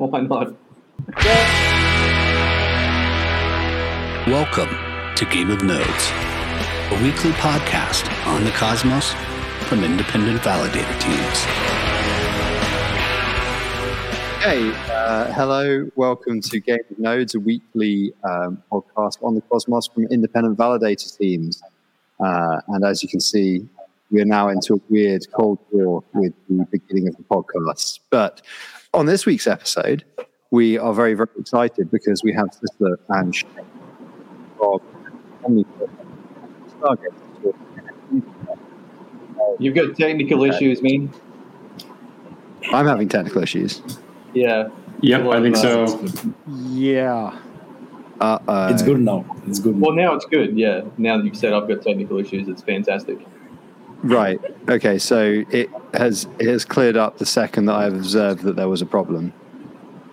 Why not? Welcome to Game of Nodes, a weekly podcast on the cosmos from independent validator teams. Hey, uh, hello, welcome to Game of Nodes, a weekly um, podcast on the cosmos from independent validator teams. Uh, and as you can see, we are now into a weird cold war with the beginning of the podcast. But on this week's episode, we are very, very excited because we have Sister and Shane from You've got technical issues, man. I'm having technical issues. Yeah. Yep, I think so. Yeah. Uh, uh, It's good now. It's good. Well, now it's good. Yeah. Now that you've said I've got technical issues, it's fantastic. Right. Okay. So it has it has cleared up the second that I have observed that there was a problem.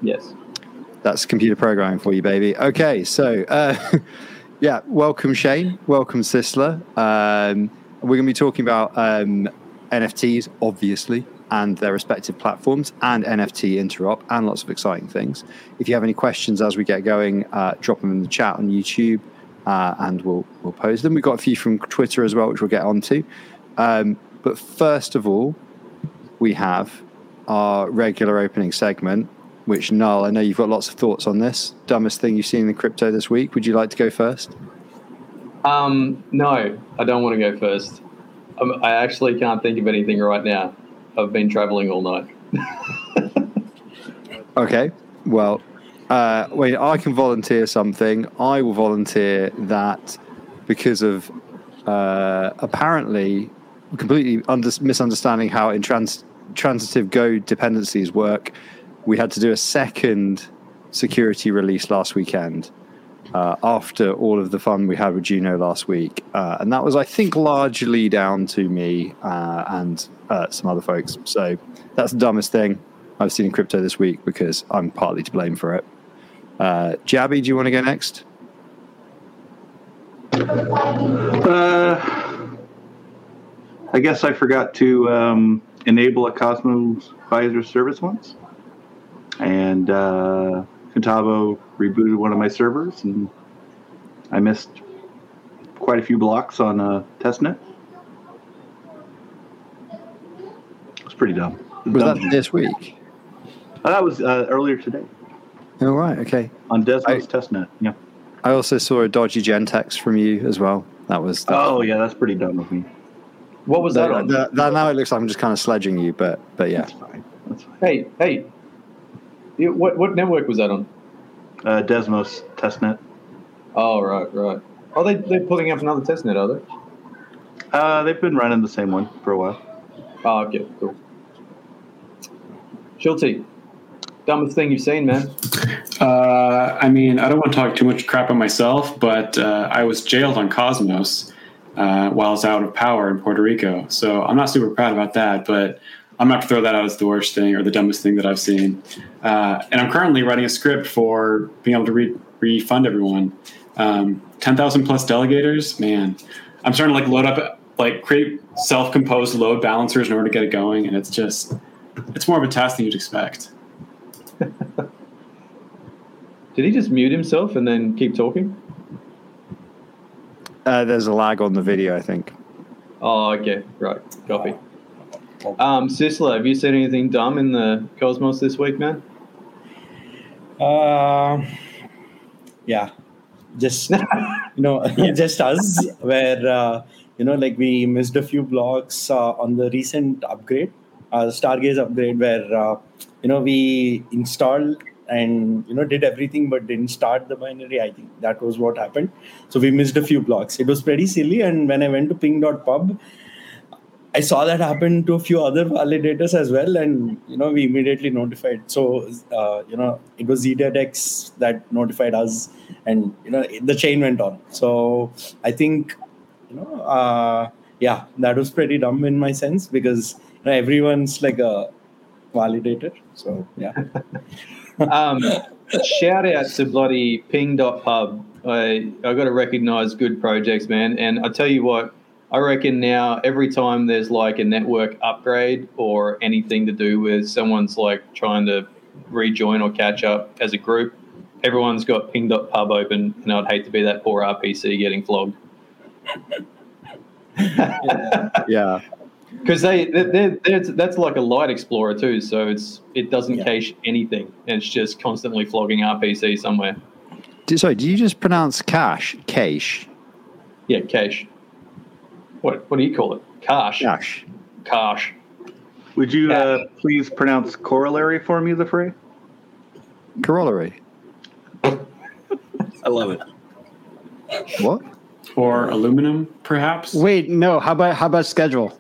Yes. That's computer programming for you, baby. Okay. So uh, yeah, welcome Shane. Welcome Sisler. Um, we're going to be talking about um, NFTs, obviously, and their respective platforms, and NFT interop, and lots of exciting things. If you have any questions as we get going, uh, drop them in the chat on YouTube, uh, and we'll we'll pose them. We've got a few from Twitter as well, which we'll get onto. Um, but first of all, we have our regular opening segment, which Null, I know you've got lots of thoughts on this. Dumbest thing you've seen in crypto this week. Would you like to go first? Um, no, I don't want to go first. Um, I actually can't think of anything right now. I've been traveling all night. Okay. Well, uh, wait, I can volunteer something. I will volunteer that because of uh, apparently completely under- misunderstanding how intrans- transitive Go dependencies work, we had to do a second security release last weekend uh, after all of the fun we had with Juno last week. Uh, and that was, I think, largely down to me uh, and uh, some other folks. So that's the dumbest thing I've seen in crypto this week because I'm partly to blame for it. Uh, Jabby, do you want to go next? Uh, I guess I forgot to um, enable a Cosmos Visor service once, and uh, Contabo rebooted one of my servers, and I missed quite a few blocks on a testnet. It was pretty dumb. Was Dumb. that this week? Uh, that was uh, earlier today All right, okay. on Desmos testnet. Yeah. I also saw a dodgy gentx from you as well. That was. That, Oh yeah, that's pretty dumb of me. What was that that, on? that- that- now it looks like I'm just kind of sledging you, but but yeah. That's fine. That's fine. Hey, hey. You- What, what network was that on? Uh, Desmos testnet. Oh, right, right. Oh, they, they're pulling up another testnet, are they? Uh, they've been running the same one for a while. Oh, okay, cool. Schulte, dumbest thing you've seen, man. Uh, I mean, I don't want to talk too much crap on myself, but uh, I was jailed on Cosmos uh, while I was out of power in Puerto Rico. So I'm not super proud about that, but I'm not to throw that out as the worst thing or the dumbest thing that I've seen. Uh, and I'm currently writing a script for being able to re- refund everyone. Um, 10,000 plus delegators, man. I'm starting to like load up, like create self-composed load balancers in order to get it going, and it's just, it's more of a task than you'd expect. Did he just mute himself and then keep talking? Uh, there's a lag on the video, I think. Oh, okay, right, copy. Um, Sisler, have you seen anything dumb in the Cosmos this week, man? Uh, yeah, just you know, just us where uh, you know, like we missed a few blocks uh, on the recent upgrade, uh, Stargaze upgrade, where uh, you know we installed and you know did everything but didn't start the binary. I think that was what happened. So we missed a few blocks. It was pretty silly. And when I went to ping.pub, I saw that happen to a few other validators as well, and you know we immediately notified. So uh, you know it was ZDX that notified us, and you know the chain went on. So I think you know uh, yeah that was pretty dumb in my sense because you know, everyone's like a validator. So yeah, Um, shout out to bloody ping.pub. I, I got to recognize good projects, man. And I tell you what, I reckon now every time there's like a network upgrade or anything to do with someone's like trying to rejoin or catch up as a group. Everyone's got ping.pub open, and I'd hate to be that poor RPC getting flogged. Yeah. Because they, they're, they're, that's like a light explorer too, so it's it doesn't Yeah. cache anything, and it's just constantly flogging RPC somewhere. Do- Sorry, do you just pronounce cache? Cache. Yeah, cache. What what do you call it? Cache. Cache. Cache. Would you uh, please pronounce corollary for me, the fray? Corollary. I love it. What? Or aluminum, perhaps? Wait, no. How about how about schedule?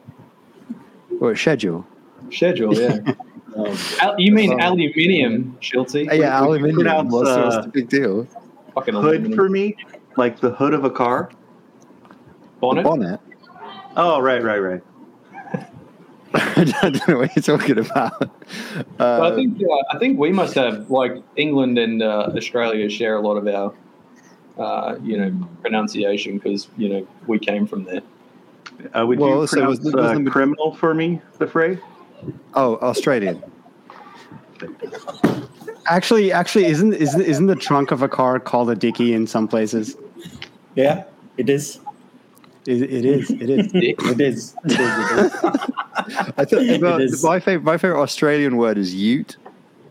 Or schedule? Schedule, yeah. Um, Al- you mean aluminium, Schiltzy? Uh, yeah, would aluminium. pronounce, What's, what's uh, the big deal? Fucking Hood aluminum. for me, like the hood of a car. bonnet. Bonnet. Oh, right, right, right. I don't know what you're talking about. But I Uh, think uh, I think we must have like England and uh, Australia share a lot of our uh, you know pronunciation because you know we came from there. Uh, would Well, you so pronounce was- uh, criminal for me, the fray? oh, Australian. Actually, actually, isn't isn't isn't the trunk of a car called a dicky in some places? yeah, it is. It, it is. It is. Dick. It is. It is. It is. I thought well, is. my favorite my favorite Australian word is Ute.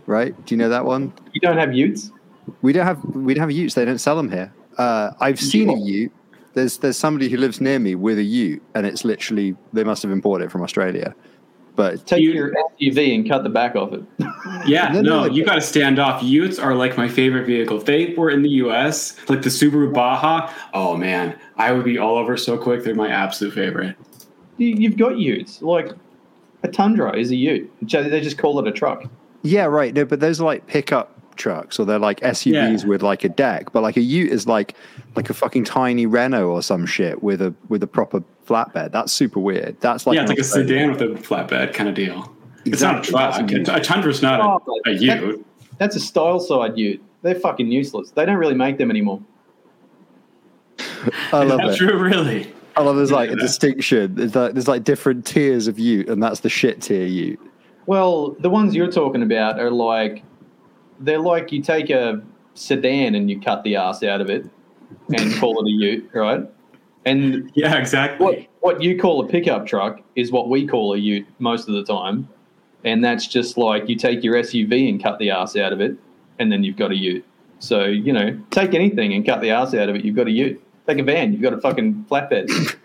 Right? Do you know that one? You don't have Utes? We don't have we don't have Utes. They don't sell them here. Uh, I've seen a Ute. There's there's somebody who lives near me with a Ute, and it's literally they must have imported it from Australia. But Take You- your SUV and cut the back off it. Yeah, No, no, no, you got to stand off. Utes are like my favorite vehicle. If they were in the U.S., like the Subaru Baja, oh man, I would be all over so quick. They're my absolute favorite. You, you've got Utes. Like a Tundra is a Ute. Ju- They just call it a truck. yeah, right. No, but those are like pickup trucks, or they're like SUVs Yeah. with like a deck. But like a Ute is like like a fucking tiny Renault or some shit with a with a proper flatbed. That's super weird. That's like yeah, it's like a Australian- sedan with a flatbed kind of deal. It's not a truck. that's a Ute. A Tundra's not Oh, a, a that- Ute. That's a style side Ute. They're fucking useless. They don't really make them anymore. I love that it. true? Really? I love there's like a distinction. There's like there's like different tiers of Ute, and that's the shit tier Ute. Well, the ones you're talking about are like they're like you take a sedan and you cut the ass out of it and call it a Ute, right? And Yeah, exactly. what what you call a pickup truck is what we call a Ute most of the time, and that's just like you take your SUV and cut the ass out of it, and then you've got a Ute. So you know, take anything and cut the ass out of it, you've got a Ute. Take a van, you've got a fucking flatbed.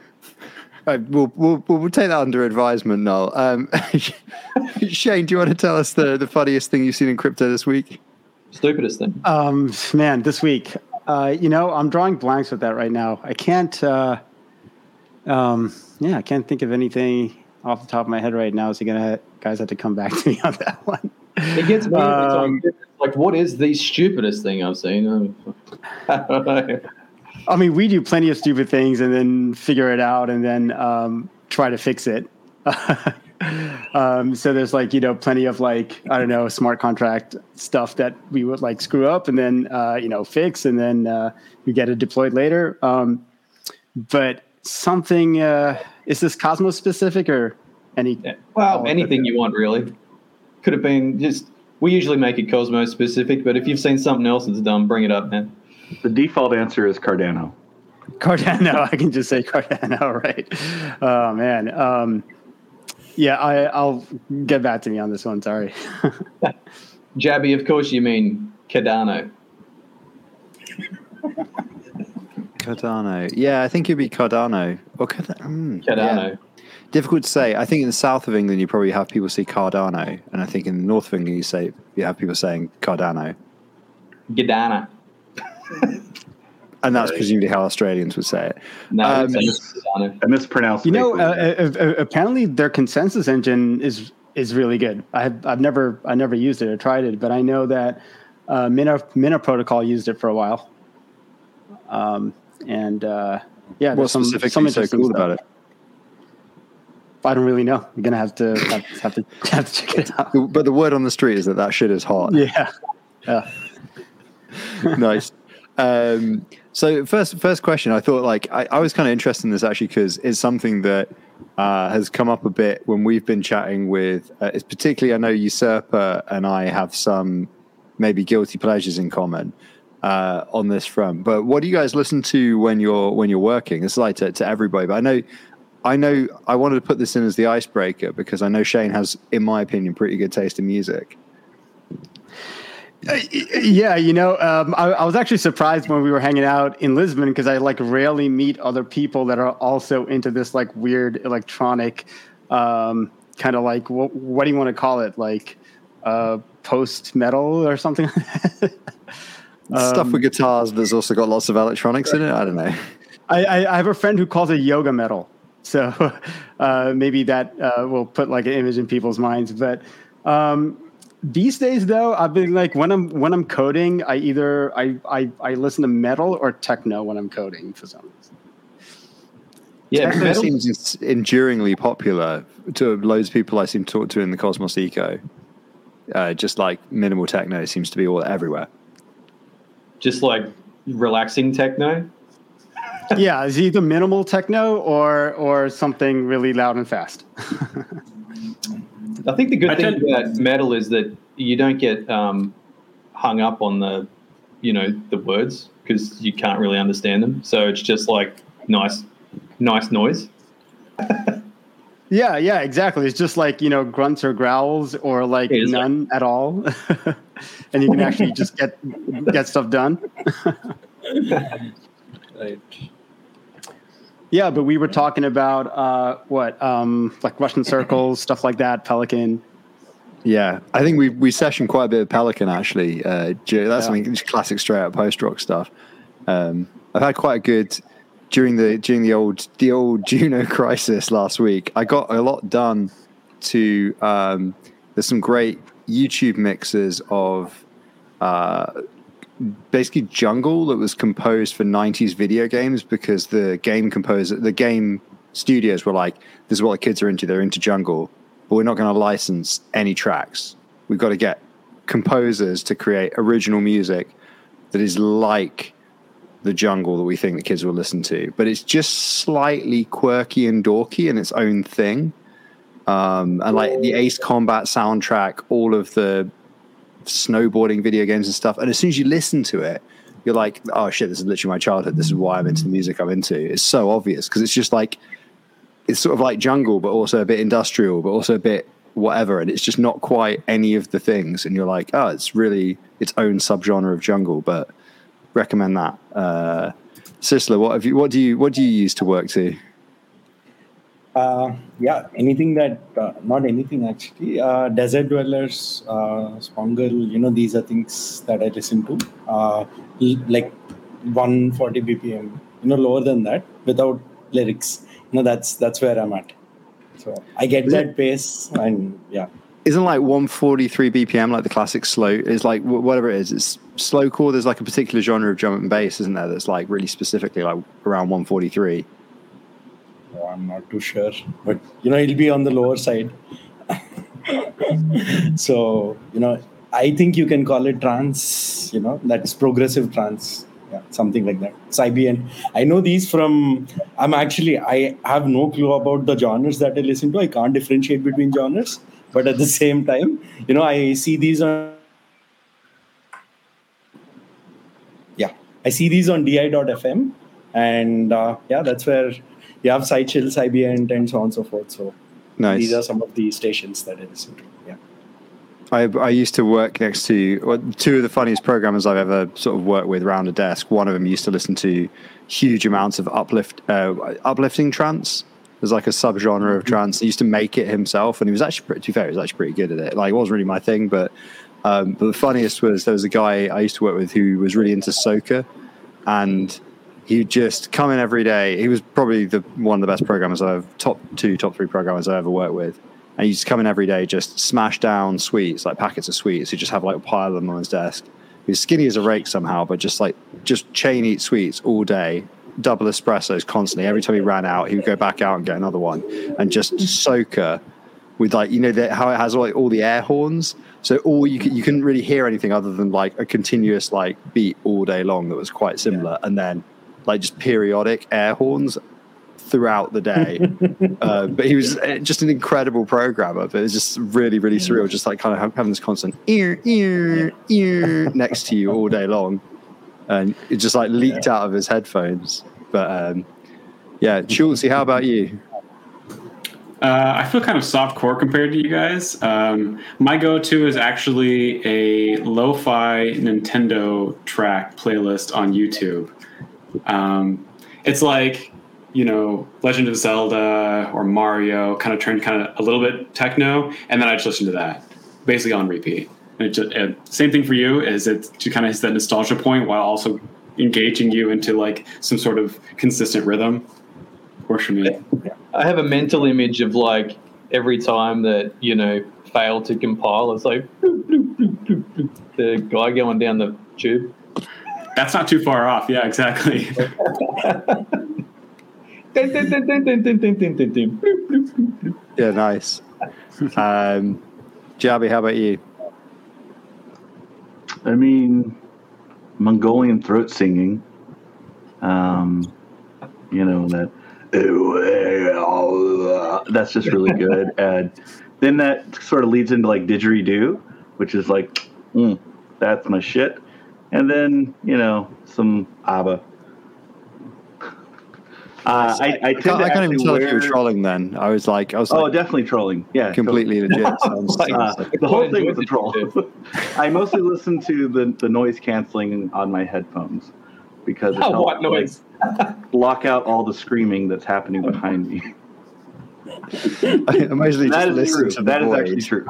Uh, we'll, we'll we'll we'll take that under advisement, Noel. Um, Shane, do you want to tell us the, the funniest thing you've seen in crypto this week? Stupidest thing. Um, man, this week, uh, you know, I'm drawing blanks with that right now. I can't. Uh, um, yeah, I can't think of anything off the top of my head right now. So you're gonna guys have to come back to me on that one. It gets me every time. Um, Like, what is the stupidest thing I've seen? I don't know. I mean, we do plenty of stupid things and then figure it out and then um, try to fix it. um, so there's like you know plenty of like I don't know smart contract stuff that we would like screw up and then uh, you know fix and then uh, we get it deployed later. Um, but something uh, is this Cosmos specific or any? Well, Oh, anything you want, really. Could have been just. We usually make it Cosmos specific, but if you've seen something else that's dumb, bring it up, man. The default answer is Cardano. Cardano. I can just say Cardano, right? Oh man. Um, yeah, I, I'll get back to me on this one. Sorry. Jabby, of course, you mean Cardano. Cardano. Yeah, I think it'd be Cardano. Or Card- mm, Cardano. yeah. Difficult to say. I think in the south of England, you probably have people say Cardano, and I think in the north of England, you say you have people saying Cardano, Gadana. and that's presumably how Australians would say it. No, Um, it's. I mispronounced. You know, uh, uh, uh, apparently their consensus engine is is really good. I've I've never I never used it or tried it, but I know that uh, Mina Mina Protocol used it for a while. Um, and uh, yeah, What there's some, specifically some so cool stuff. about it? I don't really know. You're gonna have to have, have to have to check it out. But the word on the street is that that shit is hot. Yeah, yeah. nice. Um, so first, first question. I thought like I, I was kind of interested in this actually because it's something that uh, has come up a bit when we've been chatting with. Uh, it's particularly, I know Usurper and I have some maybe guilty pleasures in common uh, on this front. But what do you guys listen to when you're when you're working? It's like to, to everybody, but I know. I know I wanted to put this in as the icebreaker because I know Shane has, in my opinion, pretty good taste in music. Uh, yeah, you know, um, I, I, was actually surprised when we were hanging out in Lisbon because I like rarely meet other people that are also into this like weird electronic, um, kind of like what, what, do you want to call it, like uh, post metal or something. Stuff um, with guitars that's also got lots of electronics in it. I don't know. I, I, I have a friend who calls it yoga metal, so uh, maybe that uh, will put like an image in people's minds, but. Um, these days though i've been like when i'm when i'm coding i either i i, I listen to metal or techno when i'm coding for some reason. Yeah techno metal seems enduringly popular to loads of people i seem to talk to in the cosmos eco. Uh, just like minimal techno seems to be all everywhere. Just like relaxing techno? Yeah it's either minimal techno or or something really loud and fast I think the good I thing about metal is that you don't get um, hung up on the, you know, the words because you can't really understand them. So it's just like nice, nice noise. yeah, yeah, exactly. It's just like you know grunts or growls or like none like- at all, and you can actually just get get stuff done. right. Yeah, but we were talking about uh, what, um, like Russian circles, stuff like that, Pelican. Yeah, I think we we sessioned quite a bit of Pelican actually. Uh, that's yeah. something classic straight up post rock stuff. Um, I've had quite a good during the during the old the old Juno crisis last week. I got a lot done. To um, there's some great YouTube mixes of uh, basically jungle that was composed for 90s video games because the game composer the game studios were like this is what the kids are into. They're into jungle but we're not going to license any tracks. We've got to get composers to create original music that is like the jungle that we think the kids will listen to. But it's just slightly quirky and dorky in its own thing. Um, and like the ace combat soundtrack all of the snowboarding video games and stuff. And as soon as you listen to it, you're like, oh shit, this is literally my childhood. This is why I'm into the music I'm into. It's so obvious because it's just like, it's sort of like jungle, but also a bit industrial, but also a bit whatever. And it's just not quite any of the things. And you're like, oh, it's really its own subgenre of jungle, but recommend that. Uh, Sisler, what have you, what do you, what do you use to work to? Uh, yeah, anything that, uh, not anything actually. Uh, Desert Dwellers, uh, Shpongle, you know, these are things that I listen to. Uh, like 140 BPM, you know, lower than that without lyrics. You know, that's that's where I'm at. So I get Is that it, pace and yeah. Isn't like 143 BPM like the classic slow? It's like whatever it is. It's slowcore. There's like a particular genre of drum and bass, isn't there? That's like really specifically like around 143. I'm not too sure, but you know, it'll be on the lower side. so you know, I think you can call it trance. You know, that's progressive trance. Yeah, something like that. IBN. I know these from. I'm actually. I have no clue about the genres that I listen to. I can't differentiate between genres. But at the same time, you know, I see these on. Yeah, I see these on di.fm, and uh, yeah, that's where you have Chill, Psybient, and so on and so forth. So nice. these are some of the stations that I listen to. Yeah. I, I used to work next to well, two of the funniest programmers I've ever sort of worked with around a desk. One of them used to listen to huge amounts of uplift, uh, uplifting trance. There's like a subgenre of mm-hmm. trance. He used to make it himself, and he was actually, pretty, to be fair, he was actually pretty good at it. Like, it wasn't really my thing, but um, but the funniest was there was a guy I used to work with who was really into soca, and he just come in every day. He was probably the one of the best programmers I've top two, top three programmers I ever worked with. And he just come in every day, just smash down sweets, like packets of sweets. He'd just have like a pile of them on his desk. He was skinny as a rake somehow, but just like just chain eat sweets all day, double espressos constantly. Every time he ran out, he would go back out and get another one, and just soca with like you know the, how it has all, like, all the air horns. So all you you couldn't really hear anything other than like a continuous like beat all day long that was quite similar, yeah. and then like just periodic air horns throughout the day. uh, but he was uh, just an incredible programmer. But it was just really, really surreal, just like kind of having this constant ear, ear, ear next to you all day long, and it just like leaked out of his headphones. But um, yeah, Schultzy, how about you? Uh, I feel kind of soft core compared to you guys. Um, my go-to is actually a lo-fi Nintendo track playlist on YouTube. Um, it's like you know Legend of Zelda or Mario, kind of turned kind of a little bit techno, and then I just listen to that basically on repeat. And it just, same thing for you is it to kind of hit that nostalgia point while also engaging you into like some sort of consistent rhythm. Works for me. I have a mental image of like every time that you know failed to compile, it's like the guy going down the tube. That's not too far off. Yeah, exactly. yeah, nice. Um, Jabby, how about you? I mean, Mongolian throat singing. Um, you know that. That's just really good, and then that sort of leads into like didgeridoo, which is like, mm, that's my shit. And then you know some ABBA. Uh, I, I, I tend can't, to I can't even actually tell if you were trolling then. I was like, I was Oh, like definitely trolling. Yeah, completely legit. Sounds- Like, Uh, the whole thing was a troll. I mostly listen to the, the noise canceling on my headphones because it Oh, helps, what noise? like, block out all the screaming that's happening behind me. I mostly just that is listen true. to the That is actually true.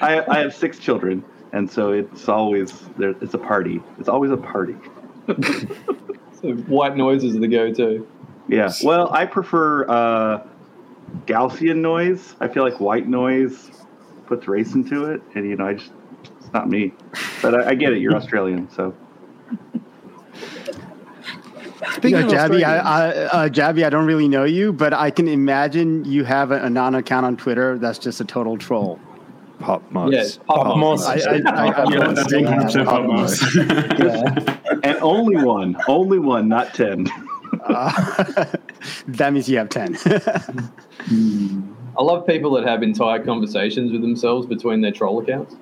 I, I have six children, and so it's always there. It's a party. It's always a party. So white noise is the go-to. Yeah. Well, I prefer uh, Gaussian noise. I feel like white noise puts race into it, and you know, I just it's not me. But I, I get it. You're Australian, so Speaking Yeah, of Jabby, I, Australians- I, uh, Jabby, I don't really know you, but I can imagine you have a, a non-account on Twitter that's just a total troll. Pupmos. Yes, Pupmos. I, I, I, I yeah, that's 100% Pop Mos. and only one, only one, not ten. Uh, that means you have 10. I love people that have entire conversations with themselves between their troll accounts.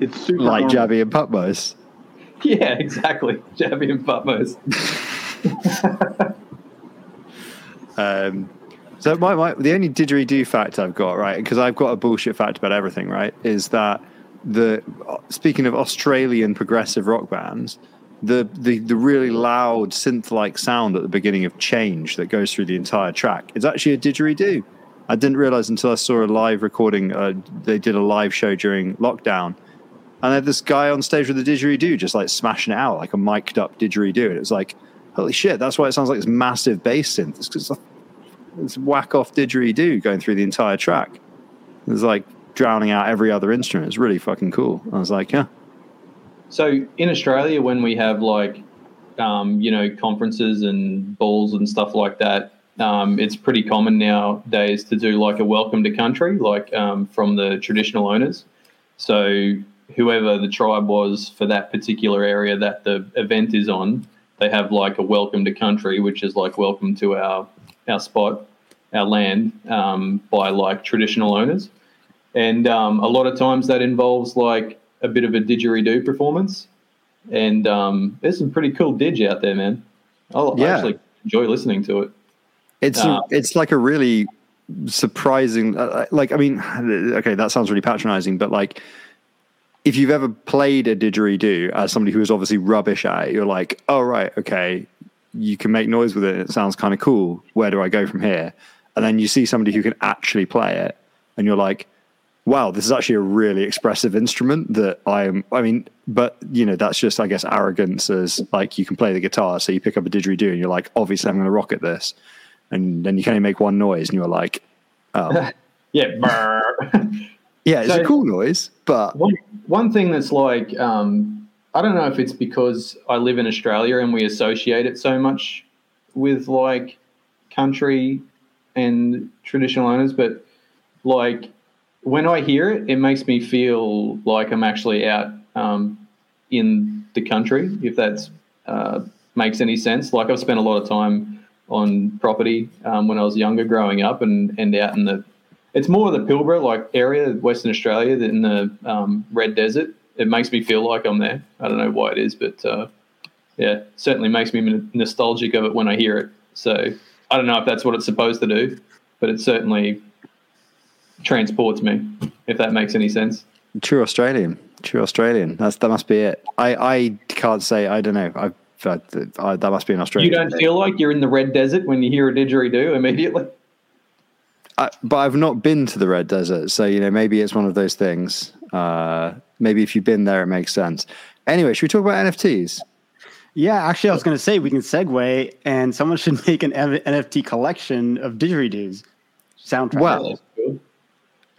It's super like normal. Jabby and Pupmos. Yeah, exactly. Jabby and Pupmos. Um, so my, my the only didgeridoo fact I've got right because I've got a bullshit fact about everything right is that the speaking of Australian progressive rock bands the the, the really loud synth like sound at the beginning of Change that goes through the entire track is actually a didgeridoo. I didn't realize until I saw a live recording. Uh, they did a live show during lockdown, and they had this guy on stage with a didgeridoo, just like smashing it out like a mic'd up didgeridoo. And it was like, holy shit, that's why it sounds like this massive bass synth. It's because whack off didgeridoo going through the entire track. It's like drowning out every other instrument. It's really fucking cool. I was like, yeah, So in Australia, when we have like, um, you know, conferences and balls and stuff like that, um, it's pretty common nowadays to do like a welcome to country, like um, from the traditional owners. So whoever the tribe was for that particular area that the event is on, they have like a welcome to country, which is like welcome to our our spot, our land, um, by like traditional owners. And um, a lot of times that involves like a bit of a didgeridoo performance. And um, there's some pretty cool didge out there, man. I Yeah. actually enjoy listening to it. it's Uh, it's like a really surprising. Uh, like, I mean, okay, that sounds really patronizing, but like, if you've ever played a didgeridoo as somebody who is obviously rubbish at it, you're like, oh right, okay, you can make noise with it. and It sounds kind of cool. Where do I go from here? And then you see somebody who can actually play it, and you're like, wow, this is actually a really expressive instrument that I'm, I mean, but you know, that's just, I guess, arrogance as like you can play the guitar. So you pick up a didgeridoo and you're like, obviously I'm going to rock at this. And then you can only make one noise and you're like, oh, Yeah. yeah, it's a cool noise, but one, one thing that's like, um, I don't know if it's because I live in Australia and we associate it so much with like country and traditional owners, but like when I hear it, it makes me feel like I'm actually out um, in the country, if that uh, makes any sense. Like I've spent a lot of time on property um, when I was younger, growing up, and and out in the it's more of the Pilbara like area, Western Australia, than the um, Red Desert. It makes me feel like I'm there. I don't know why it is, but uh, yeah, certainly makes me nostalgic of it when I hear it. So I don't know if that's what it's supposed to do, but it certainly transports me. If that makes any sense. True Australian. True Australian. That's that must be it. I I can't say. I don't know. I. I, that must be an Australian. You don't thing. feel like you're in the red desert when you hear a didgeridoo immediately. I, but I've not been to the red desert, so you know maybe it's one of those things. Uh, maybe if you've been there, it makes sense. Anyway, should we talk about NFTs? Yeah, actually, I was going to say we can segue, and someone should make an NFT collection of didgeridoos soundtrack. Well,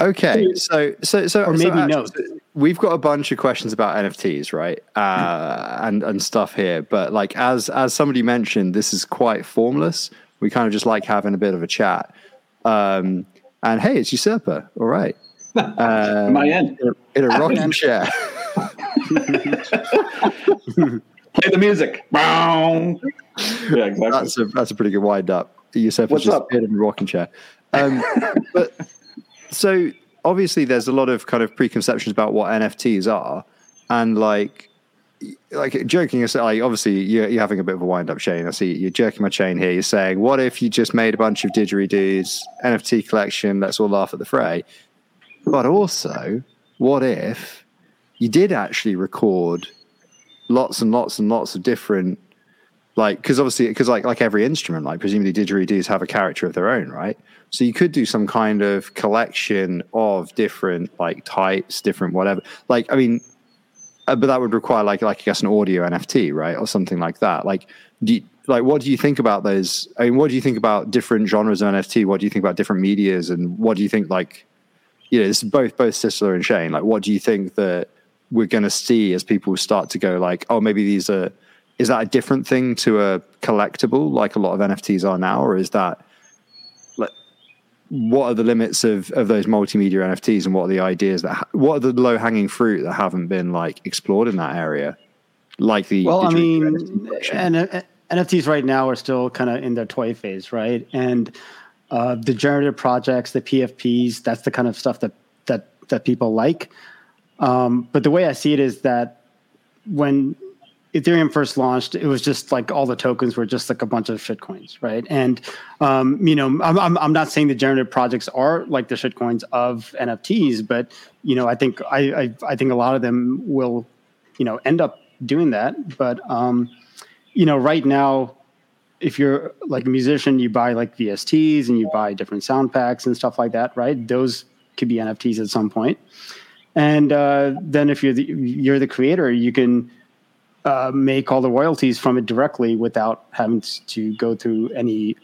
Okay, so so so or maybe so no. We've got a bunch of questions about NFTs, right? Uh, and and stuff here, but like as as somebody mentioned, this is quite formless. We kind of just like having a bit of a chat. Um, and hey, it's Usurper. All right. Um, My end in a rocking chair. Play the music. yeah, exactly. That's a that's a pretty good wind up. Usurper's just up? in a rocking chair. Um, but so obviously there's a lot of kind of preconceptions about what NFTs are, and like like joking aside, obviously you're, you're, having a bit of a wind up, Shane. I see you're jerking my chain here. You're saying, what if you just made a bunch of didgeridoos, NFT collection, let's all laugh at the fray. But also, what if you did actually record lots and lots and lots of different, like, because obviously, because like like every instrument, like presumably didgeridoos have a character of their own, right? So you could do some kind of collection of different like types, different whatever. Like, I mean, uh, but that would require like like I guess an audio NFT, right, or something like that. Like, do you, like what do you think about those? I mean, what do you think about different genres of NFT? What do you think about different medias, and what do you think like, you know, this is both both Sisler and Shane. Like, what do you think that we're going to see as people start to go like, oh, maybe these are. Is that a different thing to a collectible, like a lot of NFTs are now, or is that like what are the limits of, of those multimedia NFTs and what are the ideas that ha- what are the low hanging fruit that haven't been like explored in that area? Like the well, I mean, and uh, NFTs right now are still kind of in their toy phase, right? And uh, the generative projects, the PFPs, that's the kind of stuff that that that people like. Um, but the way I see it is that when Ethereum first launched, it was just like all the tokens were just like a bunch of shitcoins, right? And um, you know, I'm, I'm I'm not saying the generative projects are like the shitcoins of NFTs, but you know, I think I, I I, think a lot of them will, you know, end up doing that. But um, you know, right now, if you're like a musician, you buy like VSTs and you buy different sound packs and stuff like that, right? Those could be NFTs at some point. And uh, then if you're the, you're the creator, you can uh, make all the royalties from it directly without having to go through any,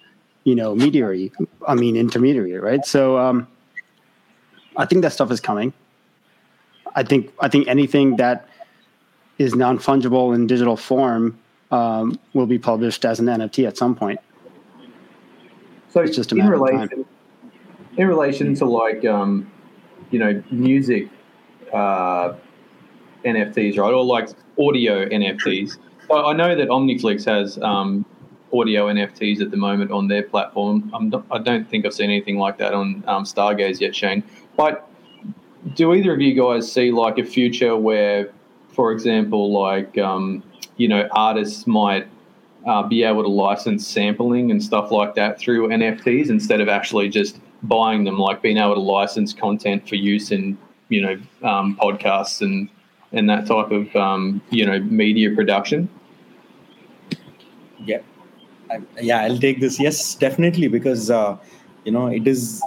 you know, mediary. I mean, intermediary, right? So um, I think that stuff is coming. I think I think anything that is non fungible in digital form um, will be published as an NFT at some point. So it's just a matter in relation, of time. In relation to like, um, you know, music uh, NFTs, right, or like audio NFTs. I know that Omniflix has um, audio NFTs at the moment on their platform. Not, i don't think I've seen anything like that on um, Stargaze yet, Shane. But do either of you guys see like a future where, for example, like um, you know, artists might uh, be able to license sampling and stuff like that through NFTs instead of actually just buying them, like being able to license content for use in you know um, podcasts and and that type of um, you know media production? Yeah, I, yeah, I'll take this. Yes, definitely, because uh, you know it is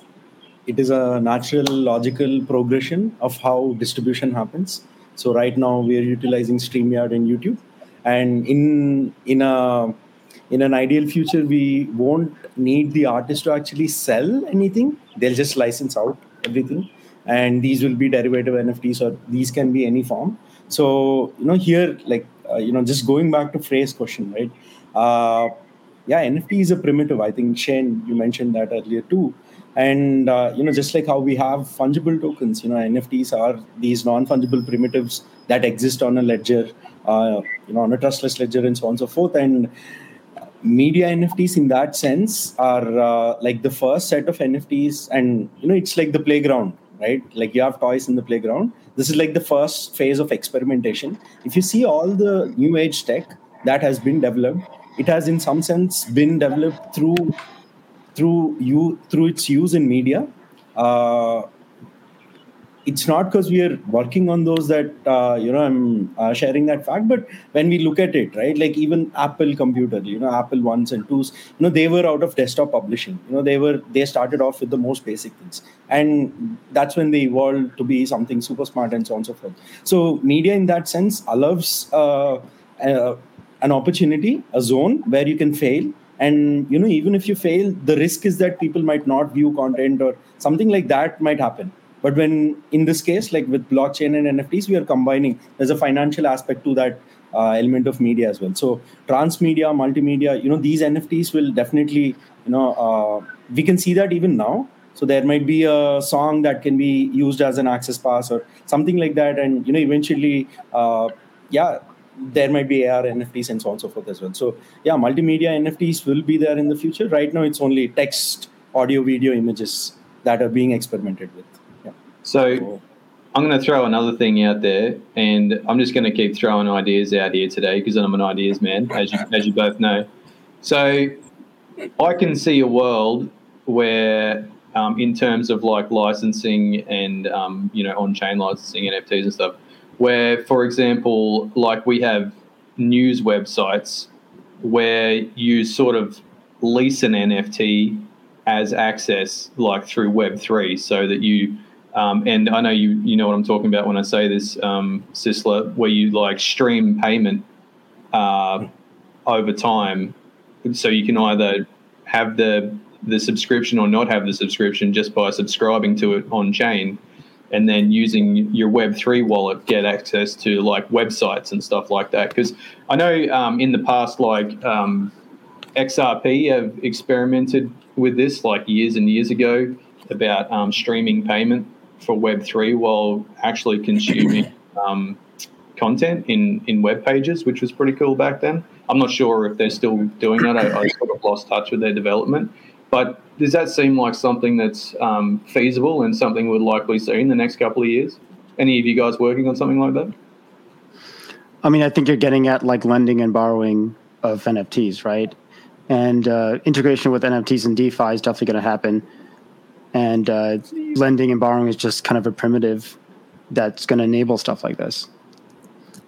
it is a natural, logical progression of how distribution happens. So right now we are utilizing Streamyard and YouTube, and in in a in an ideal future we won't need the artist to actually sell anything; they'll just license out everything. And these will be derivative nfts or these can be any form. So you know here like uh, you know just going back to phrase question right? Uh, yeah nft is a primitive. I think shane you mentioned that earlier too and uh, you know just like how we have fungible tokens you know nfts are these non-fungible primitives that exist on a ledger uh, you know on a trustless ledger and so on and so forth. And media nfts in that sense are uh, like the first set of nfts and you know it's like the playground right? Like you have toys in the playground. This is like the first phase of experimentation. If you see all the new age tech that has been developed it has in some sense been developed through through you through its use in media uh, it's not because we are working on those that uh, you know i'm uh, sharing that fact but when we look at it right like even apple computer you know apple ones and twos you know they were out of desktop publishing. You know they were they started off with the most basic things. And that's when they evolved to be something super smart and so on and so forth. So media in that sense allows uh, uh an opportunity a zone where you can fail and you know even if you fail the risk is that people might not view content or something like that might happen. But when in this case like with blockchain and nfts we are combining there's a financial aspect to that uh, element of media as well. So transmedia multimedia you know these nfts will definitely you know uh, we can see that even now. So there might be a song that can be used as an access pass or something like that. And you know eventually uh, yeah there might be AR NFTs and so on and so forth as well. So yeah, multimedia NFTs will be there in the future. Right now, it's only text, audio, video, images that are being experimented with. Yeah. So, so I'm going to throw another thing out there, and I'm just going to keep throwing ideas out here today because I'm an ideas man, as you as you both know. So I can see a world where, um, in terms of like licensing and um, you know on-chain licensing NFTs and stuff where, for example, like we have news websites where you sort of lease an NFT as access, like through Web3, so that you, um, and I know you you know what I'm talking about when I say this, um, Sisler, where you like stream payment uh, over time, so you can either have the the subscription or not have the subscription just by subscribing to it on chain and then using your Web3 wallet get access to like websites and stuff like that. Because I know um, in the past, like um, XRP have experimented with this like years and years ago about um, streaming payment for Web3 while actually consuming um, content in, in web pages, which was pretty cool back then. I'm not sure if they're still doing that. I, I sort of lost touch with their development. But does that seem like something that's um, feasible and something we'd likely see in the next couple of years? Any of you guys working on something like that? I mean, I think you're getting at like lending and borrowing of NFTs, right? And uh, integration with NFTs and DeFi is definitely going to happen. And uh, lending and borrowing is just kind of a primitive that's going to enable stuff like this.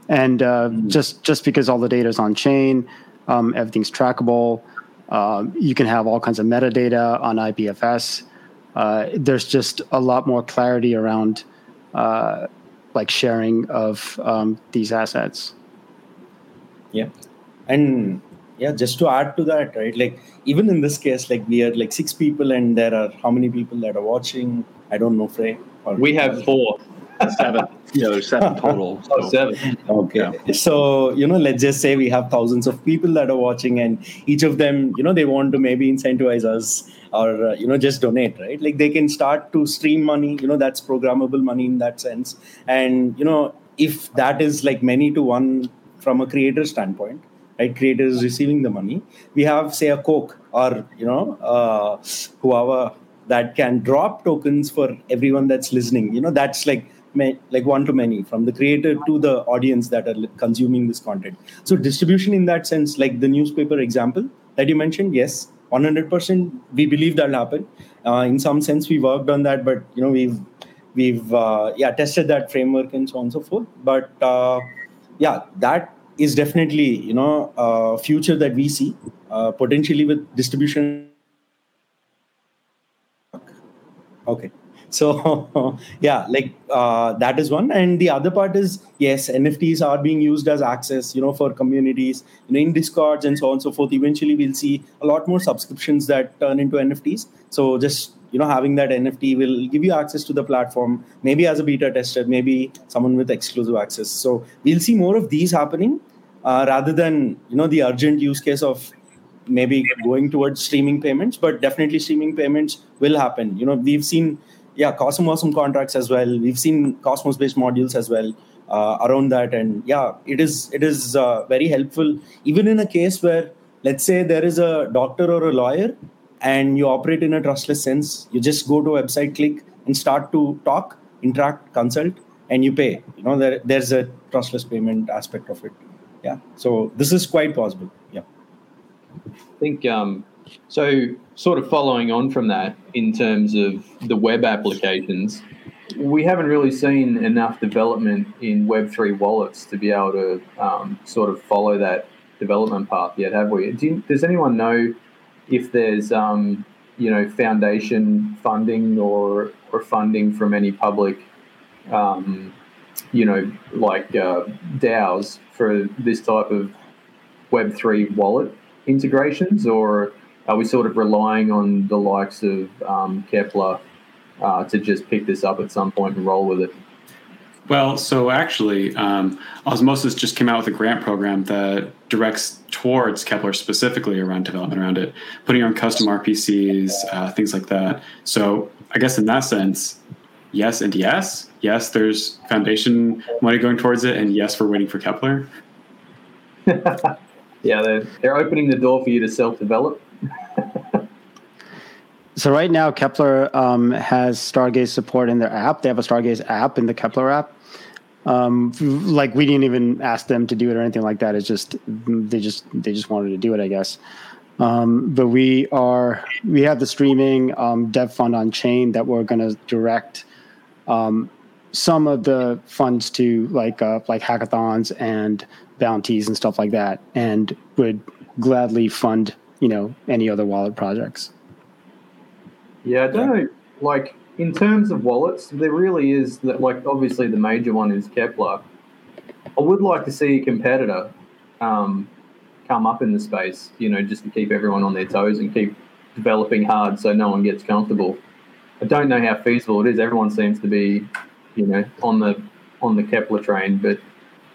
And uh, mm-hmm. just just because all the data is on chain, um, everything's trackable um, you can have all kinds of metadata on IPFS. Uh, there's just a lot more clarity around uh, like sharing of um, these assets. Yeah, and yeah, just to add to that, right? Like even in this case, like we are like six people, and there are how many people that are watching? I don't know, Frey. we have four seven. Yeah, there's seven total. So. Oh, seven. Okay. Yeah. So, you know, let's just say we have thousands of people that are watching, and each of them, you know, they want to maybe incentivize us or, uh, you know, just donate, right? Like they can start to stream money, you know, that's programmable money in that sense. And, you know, if that is like many to one from a creator standpoint, right? Creators receiving the money. We have, say, a Coke or, you know, uh, whoever that can drop tokens for everyone that's listening. You know, that's like like one to many from the creator to the audience that are consuming this content. So distribution in that sense like the newspaper example that you mentioned yes 100% we believe that'll happen. Uh, in some sense we worked on that but you know we've we've uh, yeah tested that framework and so on and so forth. But uh, yeah that is definitely you know a future that we see uh, potentially with distribution. Okay so yeah like uh, that is one. And the other part is yes nfts are being used as access you know for communities you know in discords and so on and so forth. Eventually we'll see a lot more subscriptions that turn into nfts so just you know having that nft will give you access to the platform maybe as a beta tester maybe someone with exclusive access. So we'll see more of these happening uh, rather than you know the urgent use case of maybe going towards streaming payments, but definitely streaming payments will happen. You know, we've seen yeah Cosmos contracts as well. We've seen Cosmos based modules as well uh, around that, and yeah, it is it is uh, very helpful even in a case where let's say there is a doctor or a lawyer and you operate in a trustless sense. You just go to a website, click, and start to talk, interact, consult, and you pay. You know, there, there's a trustless payment aspect of it. Yeah. So this is quite possible. Yeah. I think um, so. Sort of following on from that, in terms of the web applications, we haven't really seen enough development in Web three wallets to be able to um, sort of follow that development path yet, have we? Do you, does anyone know if there's um, you know foundation funding or or funding from any public um, you know like uh, DAOs for this type of Web three wallet integrations, or are we sort of relying on the likes of um, Keplr uh, to just pick this up at some point and roll with it? Well, so actually, um, Osmosis just came out with a grant program that directs towards Keplr specifically around development around it, putting on custom RPCs, uh, things like that. So I guess in that sense, yes and yes. Yes, there's foundation money going towards it, and yes, we're waiting for Keplr. yeah, they're, they're opening the door for you to self develop. so right now, Keplr um, has Stargaze support in their app. They have a Stargaze app in the Keplr app. Um, like we didn't even ask them to do it or anything like that. It's just they just they just wanted to do it, I guess. Um, but we are we have the streaming um, dev fund on chain that we're going to direct um, some of the funds to like uh, like hackathons and bounties and stuff like that, and would gladly fund you know any other wallet projects. Yeah, I don't know. Like in terms of wallets, there really is that. Like obviously, the major one is Keplr. I would like to see a competitor um, come up in the space. You know, just to keep everyone on their toes and keep developing hard so no one gets comfortable. I don't know how feasible it is. Everyone seems to be, you know, on the on the Keplr train, but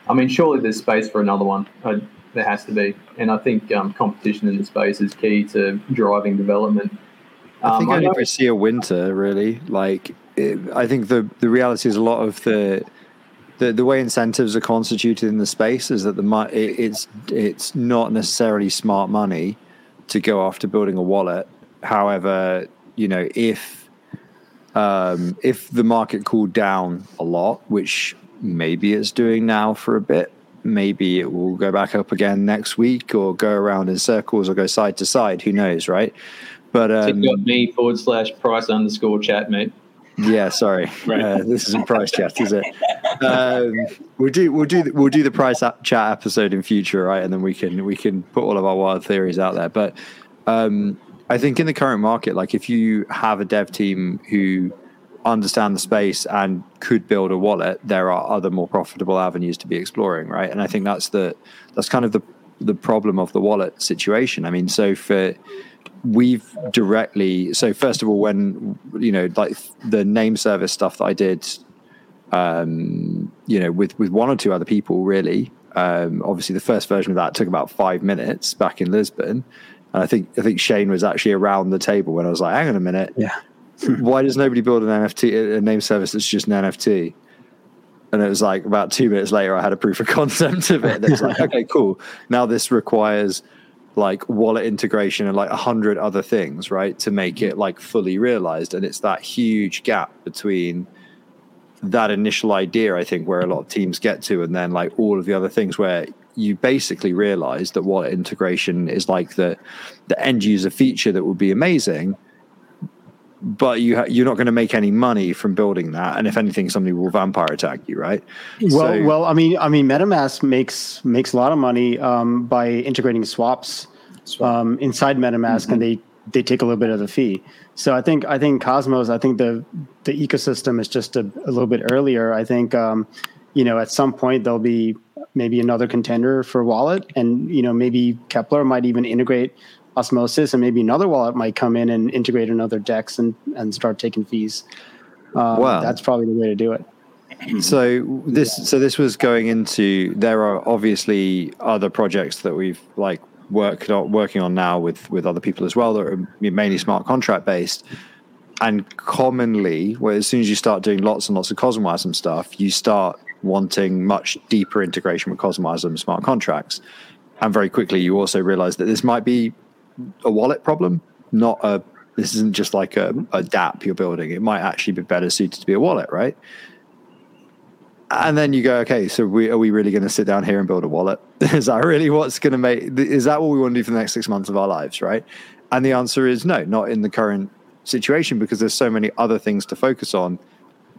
I mean, surely there's space for another one. Uh, there has to be, and I think um, competition in the space is key to driving development. Um, I think I, I never see a winter really. Like, it, I think the the reality is a lot of the. The, the way incentives are constituted in the space is that the it, it's it's not necessarily smart money to go after building a wallet. However, you know if um, if the market cooled down a lot, which maybe it's doing now for a bit, maybe it will go back up again next week or go around in circles or go side to side. Who knows, right? But um, got me forward slash price underscore chat, mate. Yeah, sorry, right. uh, this isn't price chat, is it? Um, we'll do we'll do we'll do the price chat episode in future, right? And then we can we can put all of our wild theories out there. But um, I think in the current market, like if you have a dev team who understand the space and could build a wallet, there are other more profitable avenues to be exploring, right? And I think that's the that's kind of the the problem of the wallet situation. I mean, so for we've directly so first of all when you know like the name service stuff that i did um you know with with one or two other people really um obviously the first version of that took about five minutes back in lisbon and i think i think shane was actually around the table when i was like hang on a minute yeah why does nobody build an nft a name service that's just an nft and it was like about two minutes later i had a proof of concept of it. It's like okay cool. Now this requires like wallet integration and like a hundred other things, right, to make it like fully realized. And it's that huge gap between that initial idea, I think, where a lot of teams get to, and then like all of the other things where you basically realize that wallet integration is like the the end user feature that would be amazing but you ha- you're not going to make any money from building that and if anything somebody will vampire attack you right? Well so, well i mean i mean metamask makes makes a lot of money um, by integrating swaps um, inside metamask mm-hmm. and they they take a little bit of the fee. So i think i think cosmos i think the the ecosystem is just a, a little bit earlier. I think um, you know at some point there'll be maybe another contender for wallet and you know maybe Keplr might even integrate osmosis and maybe another wallet might come in and integrate another dex and, and start taking fees um, wow. that's probably the way to do it so this so this was going into there are obviously other projects that we've like work, working on now with with other people as well that are mainly smart contract based. And commonly, where as soon as you start doing lots and lots of CosmWasm stuff, you start wanting much deeper integration with CosmWasm smart contracts. And very quickly, you also realize that this might be a wallet problem, not a. This isn't just like a, a you're building. It might actually be better suited to be a wallet, right? and then you go, okay, so we, are we really going to sit down here and build a wallet? is that really what's going to make? Is that what we want to do for the next six months of our lives, right? And the answer is no, not in the current situation because there's so many other things to focus on,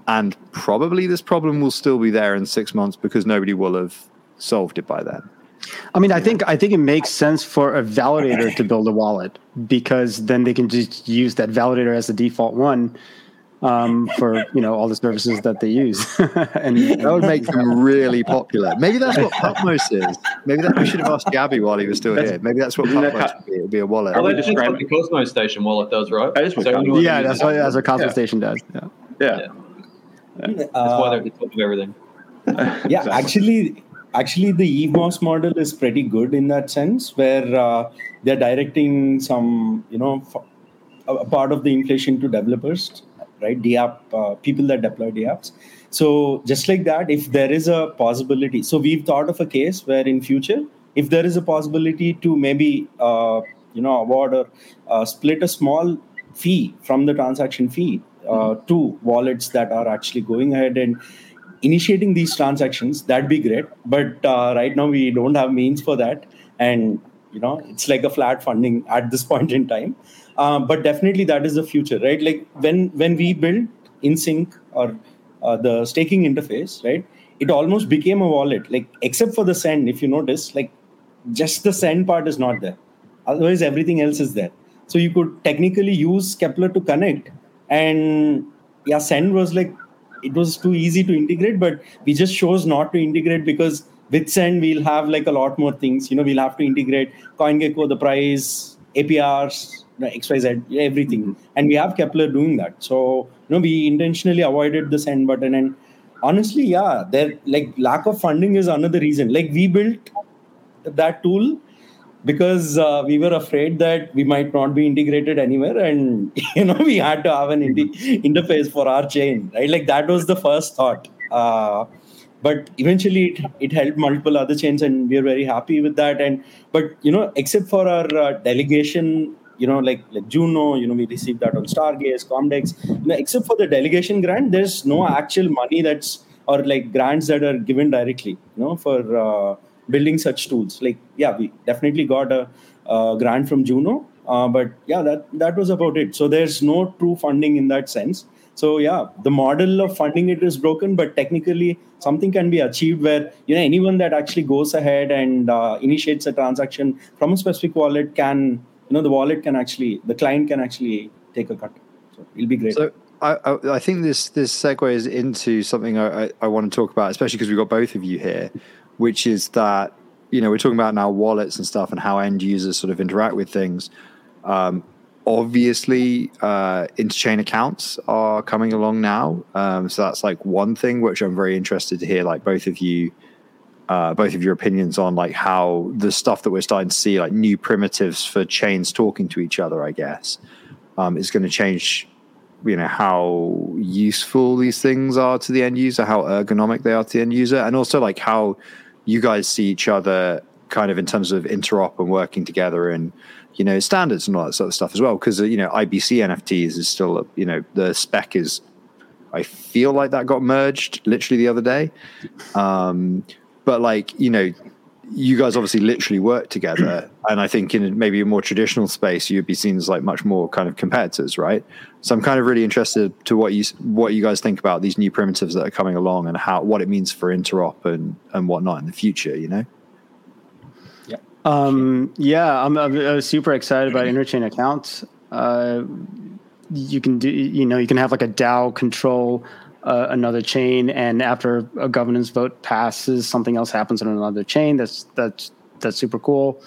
and probably this problem will still be there in six months because nobody will have solved it by then. I mean, I think I think it makes sense for a validator to build a wallet because then they can just use that validator as the default one um, for you know all the services that they use, and that would make them really popular. Maybe that's what Pupmos is. Maybe that we should have asked Gabby while he was still here. Maybe that's what Pupmos would be. It would be a wallet. Well, just describe the Cosmostation wallet does, right? That is what so yeah, that's what, that's what Cosmos yeah. Station does. Yeah, yeah. yeah. yeah. That's why they're at the top of everything. yeah, actually, actually, the EVMOS model is pretty good in that sense, where uh, they're directing some, you know, a part of the inflation to developers right? DApp uh, people that deploy DApps. So just like that, if there is a possibility, so we've thought of a case where in future, if there is a possibility to maybe uh, you know award or uh, split a small fee from the transaction fee uh, mm-hmm. to wallets that are actually going ahead and initiating these transactions, that'd be great. But uh, right now we don't have means for that, and you know it's like a flat funding at this point in time. Uh, but definitely that is the future, right? Like when when we built InSync or uh, the staking interface, right? It almost became a wallet, like except for the send. If you notice, like just the send part is not there. Otherwise, everything else is there. So you could technically use Keplr to connect, and yeah, send was like it was too easy to integrate, but we just chose not to integrate because with send we'll have like a lot more things. You know, we'll have to integrate CoinGecko, the price, APRs, xyz everything mm-hmm. and we have Keplr doing that so you know we intentionally avoided the send button and honestly yeah there like lack of funding is another reason like we built that tool because uh, we were afraid that we might not be integrated anywhere and you know we had to have an mm-hmm. interface for our chain right like that was the first thought uh, but eventually it, it helped multiple other chains and we are very happy with that and but you know except for our uh, delegation you know, like like Juno, you know, we received that on Stargaze, Comdex. You know, except for the delegation grant, there's no actual money that's or like grants that are given directly, you know, for uh, building such tools. Like, yeah, we definitely got a, a grant from Juno, uh, but yeah, that that was about it. So there's no true funding in that sense. So yeah, the model of funding it is broken, but technically something can be achieved where you know anyone that actually goes ahead and uh, initiates a transaction from a specific wallet can you know the wallet can actually the client can actually take a cut so it'll be great so I, I, think this this segues into something I, I, I want to talk about, especially because we've got both of you here, which is that you know we're talking about now wallets and stuff and how end users sort of interact with things. Um, obviously, uh, interchain accounts are coming along now, um, so that's like one thing which I'm very interested to hear, like both of you uh, both of your opinions on like how the stuff that we're starting to see, like new primitives for chains talking to each other, I guess, um, is going to change, you know, how useful these things are to the end user, how ergonomic they are to the end user, and also like how you guys see each other kind of in terms of interop and working together and you know standards and all that sort of stuff as well because uh, you know ibc nfts is still you know the spec is i feel like that got merged literally the other day. Um, but like you know you guys obviously literally work together and i think in maybe a more traditional space you'd be seen as like much more kind of competitors right? So i'm kind of really interested to what you what you guys think about these new primitives that are coming along and how what it means for interop and and whatnot in the future you know? Yeah. Um yeah i'm, I'm super excited about interchain accounts. Uh you can do you know you can have like a dao control uh, another chain, and after a governance vote passes, something else happens on another chain. That's that's that's super cool.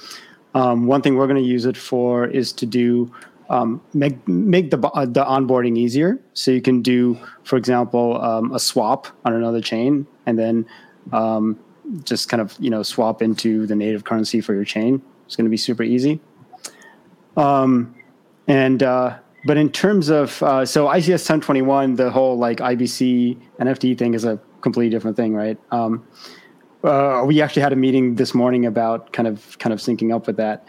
Um, one thing we're going to use it for is to do um, make make the uh, the onboarding easier. So you can do, for example, um, a swap on another chain, and then um, just kind of you know swap into the native currency for your chain. It's going to be super easy. Um, and uh, but in terms of uh, so ICS 1021, the whole like IBC NFT thing is a completely different thing, right? Um, uh, we actually had a meeting this morning about kind of kind of syncing up with that.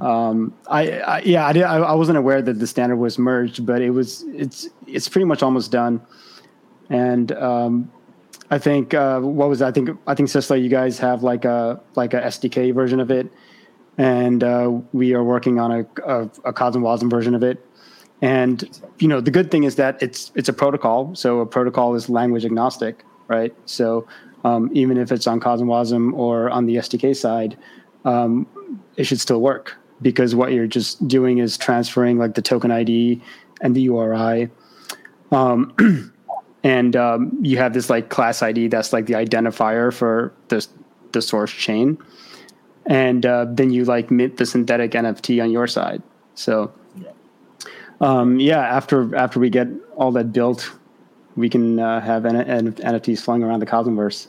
Um, I, I yeah, I, did, I, I wasn't aware that the standard was merged, but it was it's it's pretty much almost done. And um, I think uh, what was that? I think I think Sisla, you guys have like a like a SDK version of it, and uh, we are working on a a, a CosmWasm version of it. And you know the good thing is that it's it's a protocol, so a protocol is language agnostic, right? So um, even if it's on CosmWasm or on the SDK side, um, it should still work because what you're just doing is transferring like the token ID and the URI. Um, and um, you have this like class ID that's like the identifier for the the source chain, and uh, then you like mint the synthetic NFT on your side. So, um, yeah, after after we get all that built, we can uh, have N- N- NFTs flung around the Cosmverse.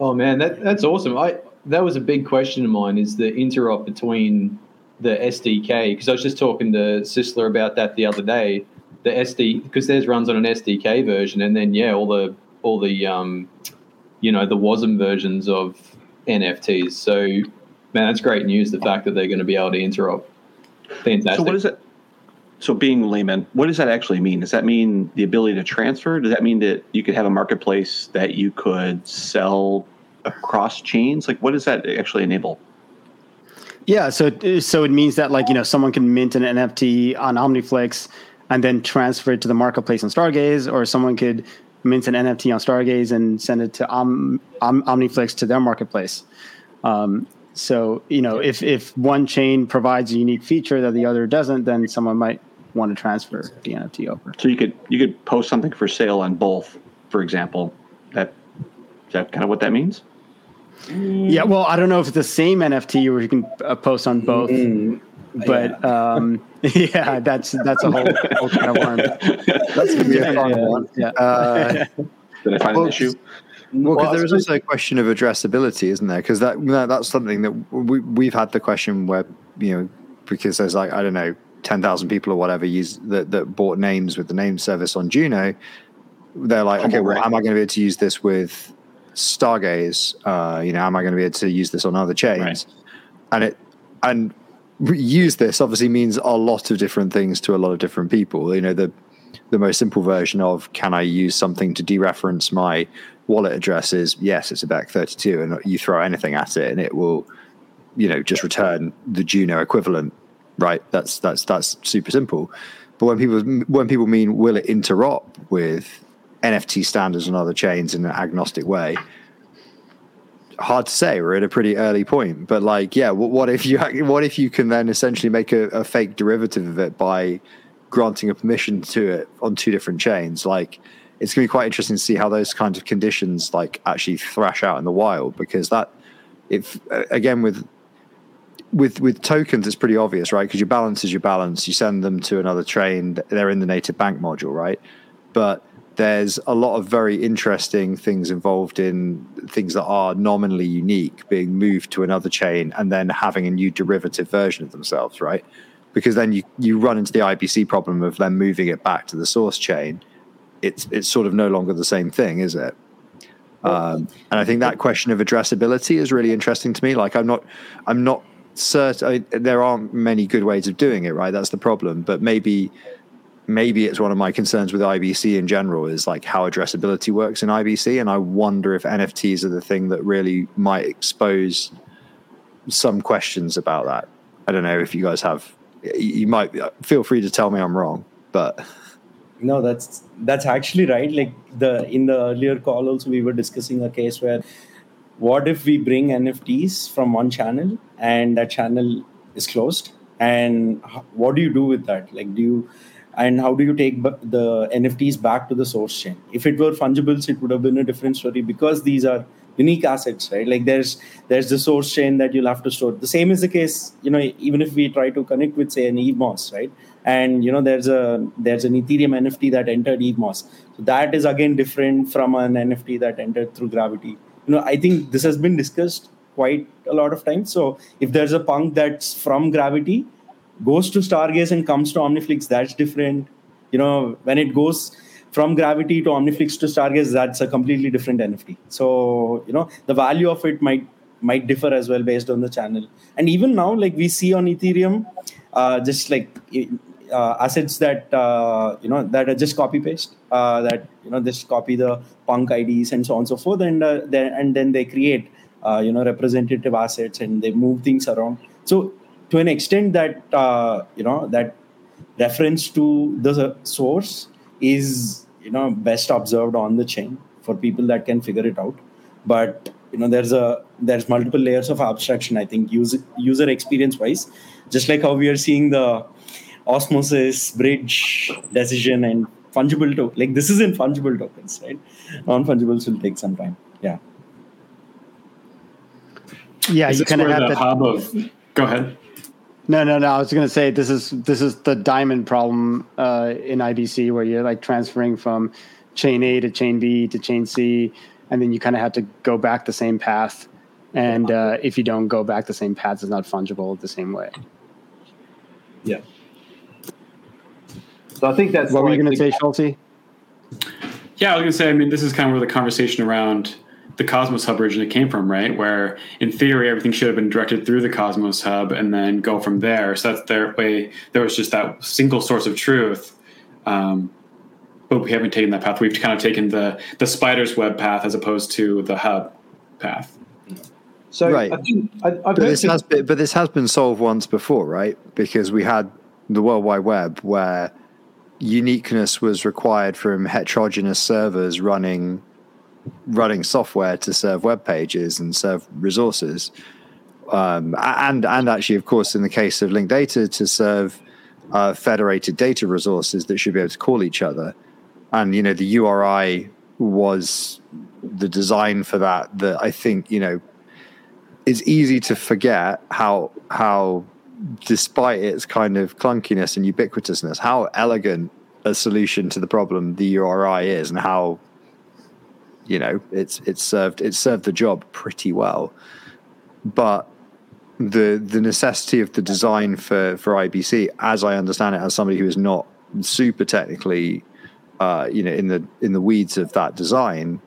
Oh man, that that's awesome. I that was a big question of mine is the interop between the SDK because I was just talking to Sisler about that the other day. The SD because theirs runs on an SDK version, and then yeah, all the all the um, you know the WASM versions of NFTs. So man, that's great news. The fact that they're going to be able to interop. Fantastic. So what is it? So being layman, what does that actually mean? Does that mean the ability to transfer? Does that mean that you could have a marketplace that you could sell across chains? Like, what does that actually enable? Yeah, so so it means that like you know someone can mint an NFT on OmniFlix and then transfer it to the marketplace on Stargaze, or someone could mint an NFT on Stargaze and send it to Om, Om, OmniFlix to their marketplace. Um, so you know if if one chain provides a unique feature that the other doesn't, then someone might want to transfer the NFT over. So you could you could post something for sale on both, for example. That is that kind of what that means? Yeah, well, I don't know if it's the same NFT or you can uh, post on both, but yeah. Um, yeah, that's that's a whole, whole kind of worm. That's gonna be a fun one. Yeah. Uh, Did I find Well, an issue? Well, because Well, there is also a question of addressability, isn't there? Because that, that that's something that we we've had the question where you know because there's like I don't know ten thousand people or whatever use that that bought names with the name service on Juno. They're like, okay, well, am I going to be able to use this with Stargaze? Uh, you know, am I going to be able to use this on other chains? Right. And it and use this obviously means a lot of different things to a lot of different people. You know, the the most simple version of can I use something to dereference my wallet address is yes, it's a bech32, and you throw anything at it and it will, you know, just return the Juno equivalent, right? That's that's that's super simple. But when people when people mean will it interop with NFT standards and other chains in an agnostic way, hard to say. We're at a pretty early point, but like, yeah, what, what if you what if you can then essentially make a, a fake derivative of it by granting a permission to it on two different chains? Like, it's going to be quite interesting to see how those kinds of conditions like actually thrash out in the wild because that, if again with with with tokens, it's pretty obvious, right? Because your balance is your balance. You send them to another chain; they're in the native bank module, right? But there's a lot of very interesting things involved in things that are nominally unique being moved to another chain and then having a new derivative version of themselves, right? Because then you, you run into the IBC problem of then moving it back to the source chain. It's it's sort of no longer the same thing, is it? Um, and I think that question of addressability is really interesting to me. Like I'm not I'm not certain I, there aren't many good ways of doing it, right? That's the problem. But maybe maybe it's one of my concerns with IBC in general is like how addressability works in IBC, and I wonder if NFTs are the thing that really might expose some questions about that. I don't know if you guys have. You might feel free to tell me I'm wrong, but no that's that's actually right like the in the earlier call also we were discussing a case where what if we bring nfts from one channel and that channel is closed? And what do you do with that? Like do you and how do you take the nfts back to the source chain? If it were fungibles it would have been a different story because these are unique assets right? Like there's there's the source chain that you'll have to store. The same is the case you know even if we try to connect with say an evmos right? And you know there's a there's an ethereum nft that entered evmos so that is again different from an nft that entered through gravity you know i think this has been discussed quite a lot of times. So if there's a punk that's from Gravity, goes to Stargaze and comes to Omniflix, that's different. You know, when it goes from Gravity to Omniflix to Stargaze, that's a completely different NFT. So you know, the value of it might might differ as well based on the channel. And even now, like we see on Ethereum, uh, just like uh, assets that uh, you know that are just copy paste, uh, that you know just copy the punk IDs and so on and so forth, and uh, then and then they create uh, you know representative assets and they move things around. So to an extent that uh, you know that reference to the source is you know best observed on the chain for people that can figure it out but you know there's a there's multiple layers of abstraction i think user user experience wise just like how we are seeing the osmosis bridge decision and fungible to like this is in fungible tokens right non-fungibles will take some time yeah Yeah, Is you this kind of have the that. hub of? Go ahead. No, no, no. I was going to say this is this is the diamond problem uh, in IBC where you're like transferring from chain A to chain B to chain C, and then you kind of have to go back the same path. And uh, if you don't go back the same path, it's not fungible the same way. Yeah. So I think that's What were you going to say, Schulte? Yeah, I was gonna say. I mean, this is kind of where the conversation around the Cosmos Hub originally came from, right? Where in theory everything should have been directed through the Cosmos Hub and then go from there. So that's their way. There was just that single source of truth. Um, but we haven't taken that path. We've kind of taken the the spider's web path as opposed to the hub path. So Right. I think I, I've But this people- has been, but this has been solved once before, right? Because we had the World Wide Web where uniqueness was required from heterogeneous servers running running software to serve web pages and serve resources. Um, and and actually, of course, in the case of linked data, to serve uh, federated data resources that should be able to call each other. And you know, the URI was the design for that. That I think you know it's easy to forget how how despite its kind of clunkiness and ubiquitousness how elegant a solution to the problem the URI is and how you know it's it's served it's served the job pretty well. But the the necessity of the design for for IBC as I understand it as somebody who is not super technically uh, you know in the in the weeds of that design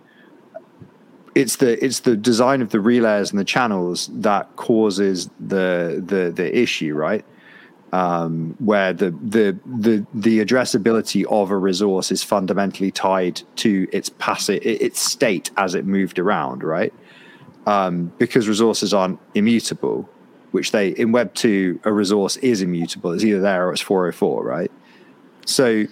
it's the it's the design of the relays and the channels that causes the the the issue, right? Um, where the the the the addressability of a resource is fundamentally tied to its passive its state as it moved around, right? Um, because resources aren't immutable, which they in Web two a resource is immutable. It's either there or it's 404, right? So,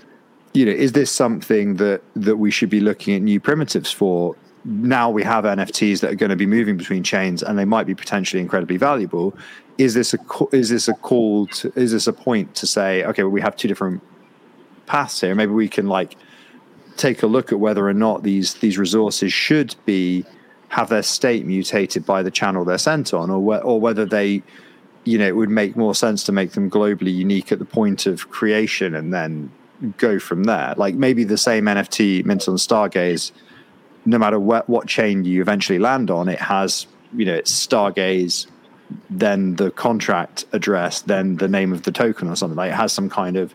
you know, is this something that that we should be looking at new primitives for? Now we have NFTs that are going to be moving between chains, and they might be potentially incredibly valuable. Is this a is this a call? To, is this a point to say, okay, well, we have two different paths here? Maybe we can like take a look at whether or not these these resources should be have their state mutated by the channel they're sent on, or whe- or whether they, you know, it would make more sense to make them globally unique at the point of creation and then go from there. Like maybe the same NFT minted on Stargaze, no matter what what chain you eventually land on, it has you know it's Stargaze, then the contract address, then the name of the token or something. Like it has some kind of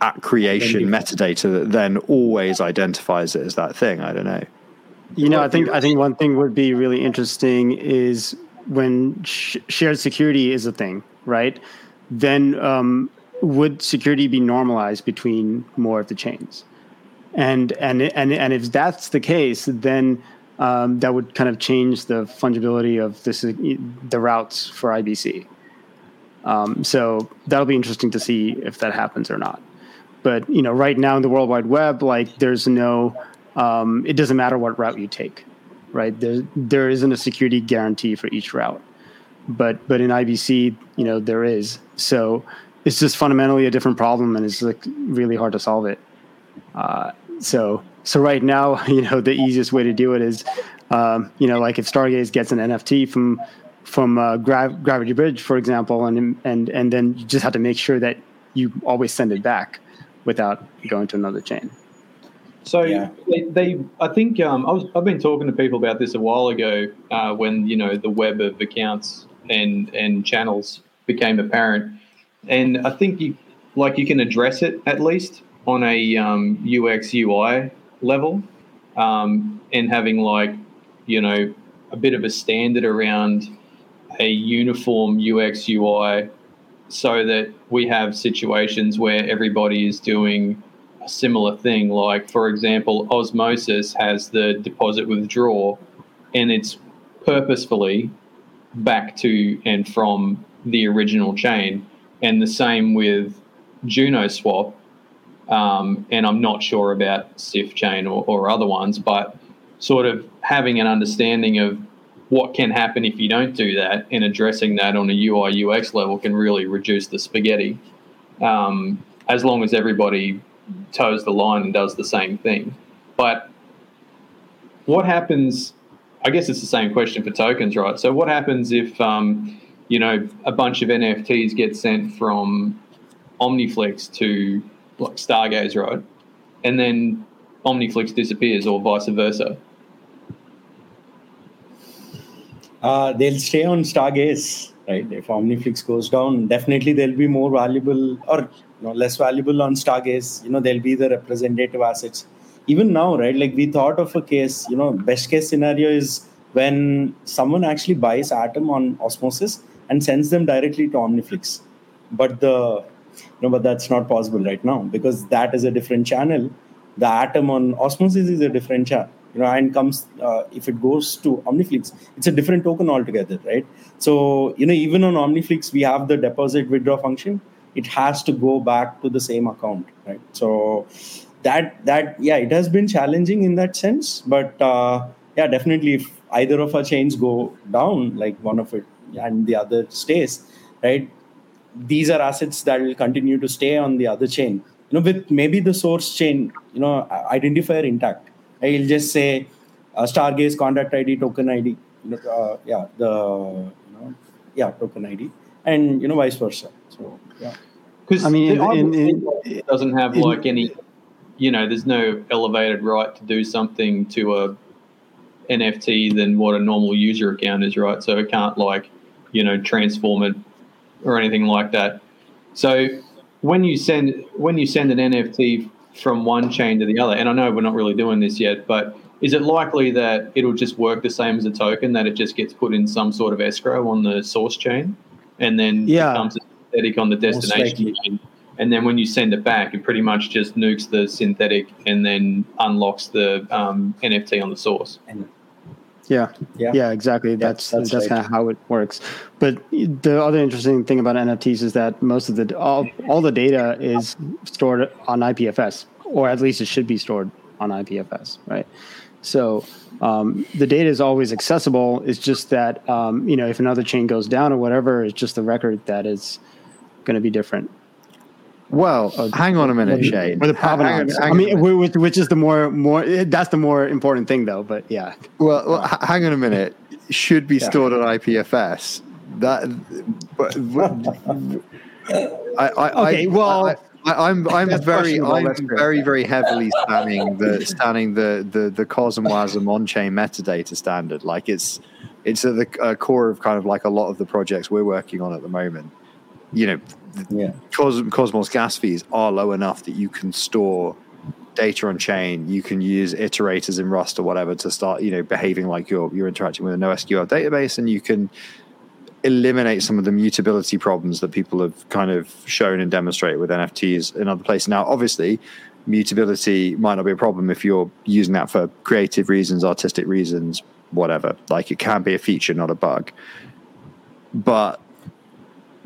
at creation metadata that then always identifies it as that thing. I don't know. You know, I think I think one thing would be really interesting is when sh- shared security is a thing, right? Then um, would security be normalized between more of the chains? And and and and if that's the case, then um, that would kind of change the fungibility of this the routes for IBC. Um, so that'll be interesting to see if that happens or not. But you know, right now in the World Wide Web, like there's no, um, it doesn't matter what route you take, right? There there isn't a security guarantee for each route, but but in IBC, you know, there is. So it's just fundamentally a different problem, and it's like really hard to solve it. Uh, so so right now, you know, the easiest way to do it is, um, you know, like if Stargaze gets an NFT from from uh, Gra- Gravity Bridge, for example, and and and then you just have to make sure that you always send it back without going to another chain. So Yeah. they, they, I think um, I was, I've been talking to people about this a while ago uh, when you know the web of accounts and and channels became apparent, and I think you like you can address it at least on a um, UX UI level, um, and having like you know a bit of a standard around a uniform UX UI, so that we have situations where everybody is doing a similar thing. Like, for example, Osmosis has the deposit withdraw, and it's purposefully back to and from the original chain. And the same with Juno Swap. Um, and I'm not sure about Sifchain or, or other ones, but sort of having an understanding of what can happen if you don't do that and addressing that on a UI UX level can really reduce the spaghetti. Um, as long as everybody toes the line and does the same thing. But what happens? I guess it's the same question for tokens, right? So what happens if um, you know a bunch of NFTs get sent from Omniflix to like Stargaze, right? And then Omniflix disappears, or vice versa. Uh, they'll stay on Stargaze, right? If Omniflix goes down, definitely they'll be more valuable or you know, less valuable on Stargaze. You know, they'll be the representative assets. Even now, right? Like we thought of a case, you know, best case scenario is when someone actually buys Atom on Osmosis and sends them directly to Omniflix. But the know, but that's not possible right now because that is a different channel. The Atom on Osmosis is a different channel you know and comes uh, if it goes to omniflix it's a different token altogether right? So you know even on omniflix we have the deposit withdraw function. It has to go back to the same account right? So that that yeah it has been challenging in that sense but uh, yeah definitely if either of our chains go down like one of it and the other stays right these are assets that will continue to stay on the other chain you know with maybe the source chain you know identifier intact I'll just say uh, Stargaze contract ID, token ID. You know, uh, yeah, the you know, yeah, token ID, and you know, vice versa. So yeah, Because I mean, in- in- it doesn't have in- like any, you know, there's no elevated right to do something to a NFT than what a normal user account is, right? So it can't like, you know, transform it or anything like that. So when you send when you send an NFT from one chain to the other, and I know we're not really doing this yet, but is it likely that it'll just work the same as a token, that it just gets put in some sort of escrow on the source chain, and then Yeah. becomes a synthetic on the destination likely. chain? And then when you send it back, it pretty much just nukes the synthetic and then unlocks the um, NFT on the source. Yeah, Yeah. yeah, exactly. That's that's that's, kind of how it works. But the other interesting thing about NFTs is that most of the all all the data is stored on IPFS, or at least it should be stored on IPFS, right? So um, the data is always accessible. It's just that um, you know if another chain goes down or whatever, it's just the record that is going to be different. Well, hang on a minute, Shane. Or the Hang- hang on- provenance. hang I mean, which, which is the more more that's the more important thing, though. But yeah. Well, well h- hang on a minute. Should be Yeah. stored on IPFS. That, but, I, I, Okay, I, well, I, I, I'm I'm very I'm very very heavily standing the standing the the the CosmWasm on chain metadata standard. Like it's it's at the uh, core of kind of like a lot of the projects we're working on at the moment. You know, yeah, Cos- Cosmos gas fees are low enough that you can store data on chain. You can use iterators in Rust or whatever to start, you know, behaving like you're you're interacting with a NoSQL database, and you can eliminate some of the mutability problems that people have kind of shown and demonstrated with NFTs in other places. Now, obviously, mutability might not be a problem if you're using that for creative reasons, artistic reasons, whatever. Like it can be a feature, not a bug. But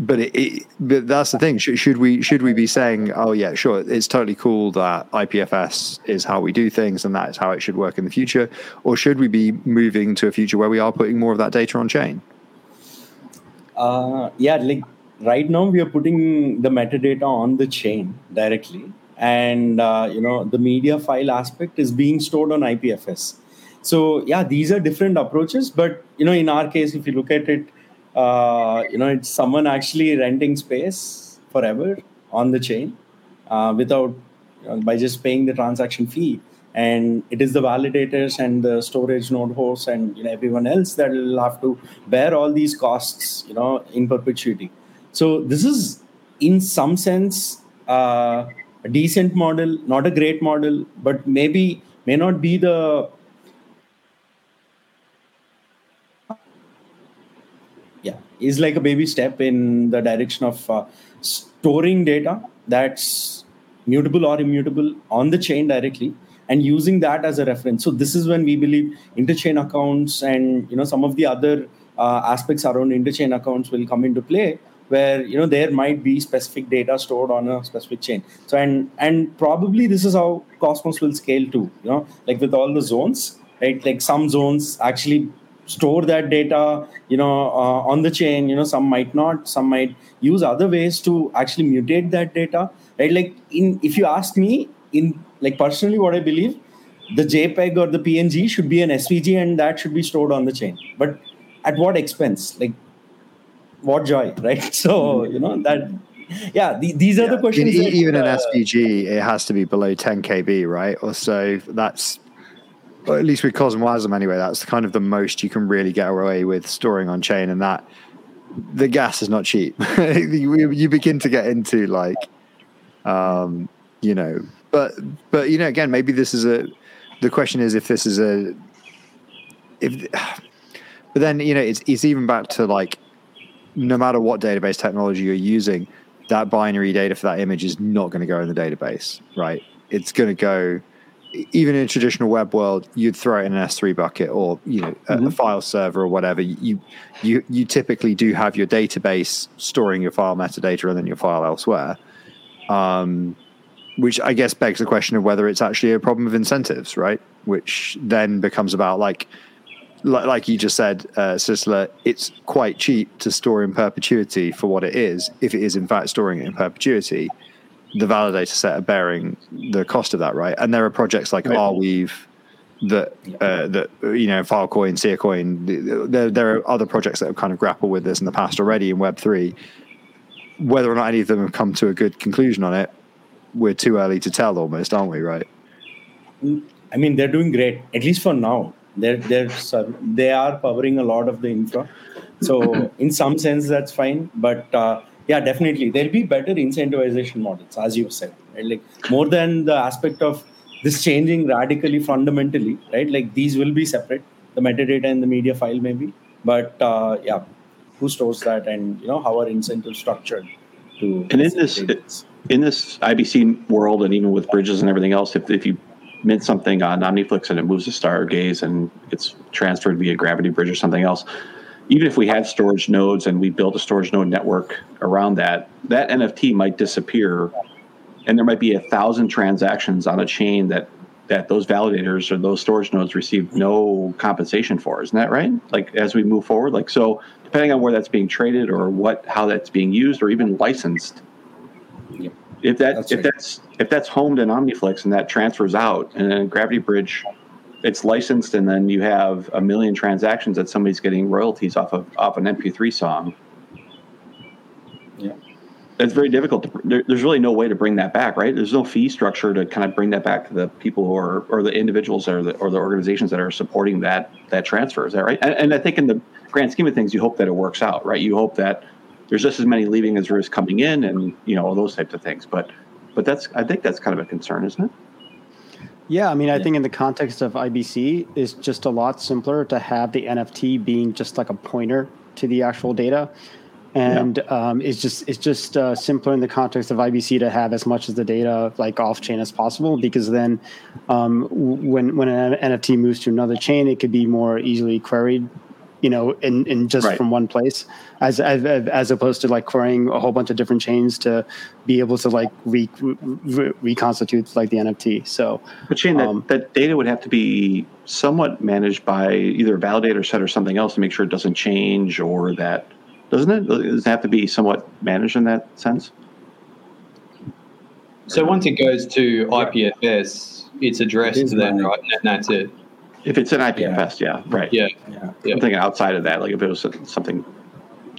but it, it, but that's the thing. Should, should we should we be saying, oh yeah, sure, it's totally cool that IPFS is how we do things and that is how it should work in the future, or should we be moving to a future where we are putting more of that data on chain? uh, yeah. Like right now, we are putting the metadata on the chain directly, and uh, you know the media file aspect is being stored on IPFS. So yeah, these are different approaches, but you know, in our case, if you look at it, uh, you know, it's someone actually renting space forever on the chain uh, without by just paying the transaction fee. and it is the validators and the storage node hosts and you know everyone else that will have to bear all these costs you know in perpetuity so this is in some sense uh, a decent model not a great model but maybe may not be the yeah. Is like a baby step in the direction of uh, storing data that's mutable or immutable on the chain directly and using that as a reference. So this is when we believe interchain accounts and you know some of the other uh, aspects around interchain accounts will come into play where you know there might be specific data stored on a specific chain. So and and probably this is how cosmos will scale too you know like with all the zones right? Like some zones actually store that data you know uh, on the chain you know some might not some might use other ways to actually mutate that data right like in if you ask me in like personally what i believe the jpeg or the png should be an svg and that should be stored on the chain but at what expense like what joy right so you know that yeah the, these are Yeah. the questions In- that, even an uh, SVG, it has to be below 10 kb, right? Or so that's, or at least with Cosmwasm anyway, that's kind of the most you can really get away with storing on chain. And that the gas is not cheap. you, you begin to get into like, um, you know, but, but, you know, again, maybe this is a, the question is if this is a, if, but then, you know, it's, it's even back to like, no matter what database technology you're using, that binary data for that image is not going to go in the database, right? It's going to go, even in a traditional web world, you'd throw it in an S3 bucket or you know a, a file server or whatever. You you you typically do have your database storing your file metadata and then your file elsewhere, um, which I guess begs the question of whether it's actually a problem of incentives, right? Which then becomes about like like, like you just said, uh, Sisler, it's quite cheap to store in perpetuity for what it is. If it is in fact storing it in perpetuity, the validator set are bearing the cost of that, right? And there are projects like Right. Arweave that uh, that you know Filecoin, Siacoin. There there are other projects that have kind of grappled with this in the past already in Web three. Whether or not any of them have come to a good conclusion on it, we're too early to tell, almost, aren't we? Right? I mean, they're doing great, at least for now. They're they're they are powering a lot of the infra, so in some sense that's fine. But uh, yeah, definitely there'll be better incentivization models, as you said, right? Like more than the aspect of this changing radically fundamentally, right? Like these will be separate, the metadata and the media file maybe, but uh, yeah, who stores that, and you know how are incentives structured to And in this in this IBC world, and even with bridges and everything else, if, if you mint something on Omniflix and it moves to Stargaze and it's transferred via Gravity Bridge or something else, even if we had storage nodes and we built a storage node network around that, that NFT might disappear, and there might be a thousand transactions on a chain that that those validators or those storage nodes receive no compensation for. Isn't that right? Like as we move forward, like so, depending on where that's being traded or what how that's being used or even licensed, if that That's if right. that's if that's homed in Omniflix and that transfers out, and then Gravity Bridge, it's licensed, and then you have a million transactions that somebody's getting royalties off of off an MP3 song. Yeah. It's very difficult to. There, there's really no way to bring that back, right? There's no fee structure to kind of bring that back to the people who are, or the individuals or the or the organizations that are supporting that that transfer. Is that right? And, and I think in the grand scheme of things, you hope that it works out, right? You hope that there's just as many leaving as there is coming in, and you know all those types of things. But but that's I think that's kind of a concern, isn't it? Yeah, I mean, I think in the context of IBC, it's just a lot simpler to have the NFT being just like a pointer to the actual data, and um, it's just it's just uh, simpler in the context of IBC to have as much of the data like off chain as possible because then um, when when an NFT moves to another chain, it could be more easily queried. You know, in, in just Right. from one place, as, as as opposed to like querying a whole bunch of different chains to be able to like re, re, reconstitute like the NFT. So But Shane, that, Um, that data would have to be somewhat managed by either a validator set or something else to make sure it doesn't change, or that doesn't it? Does it have to be somewhat managed in that sense? So once it goes to IPFS, it's addressed It is to them, right? And that's it. If it's an IPFS, yeah, right. Yeah. Yeah. Yeah. I'm thinking outside of that, like if it was something,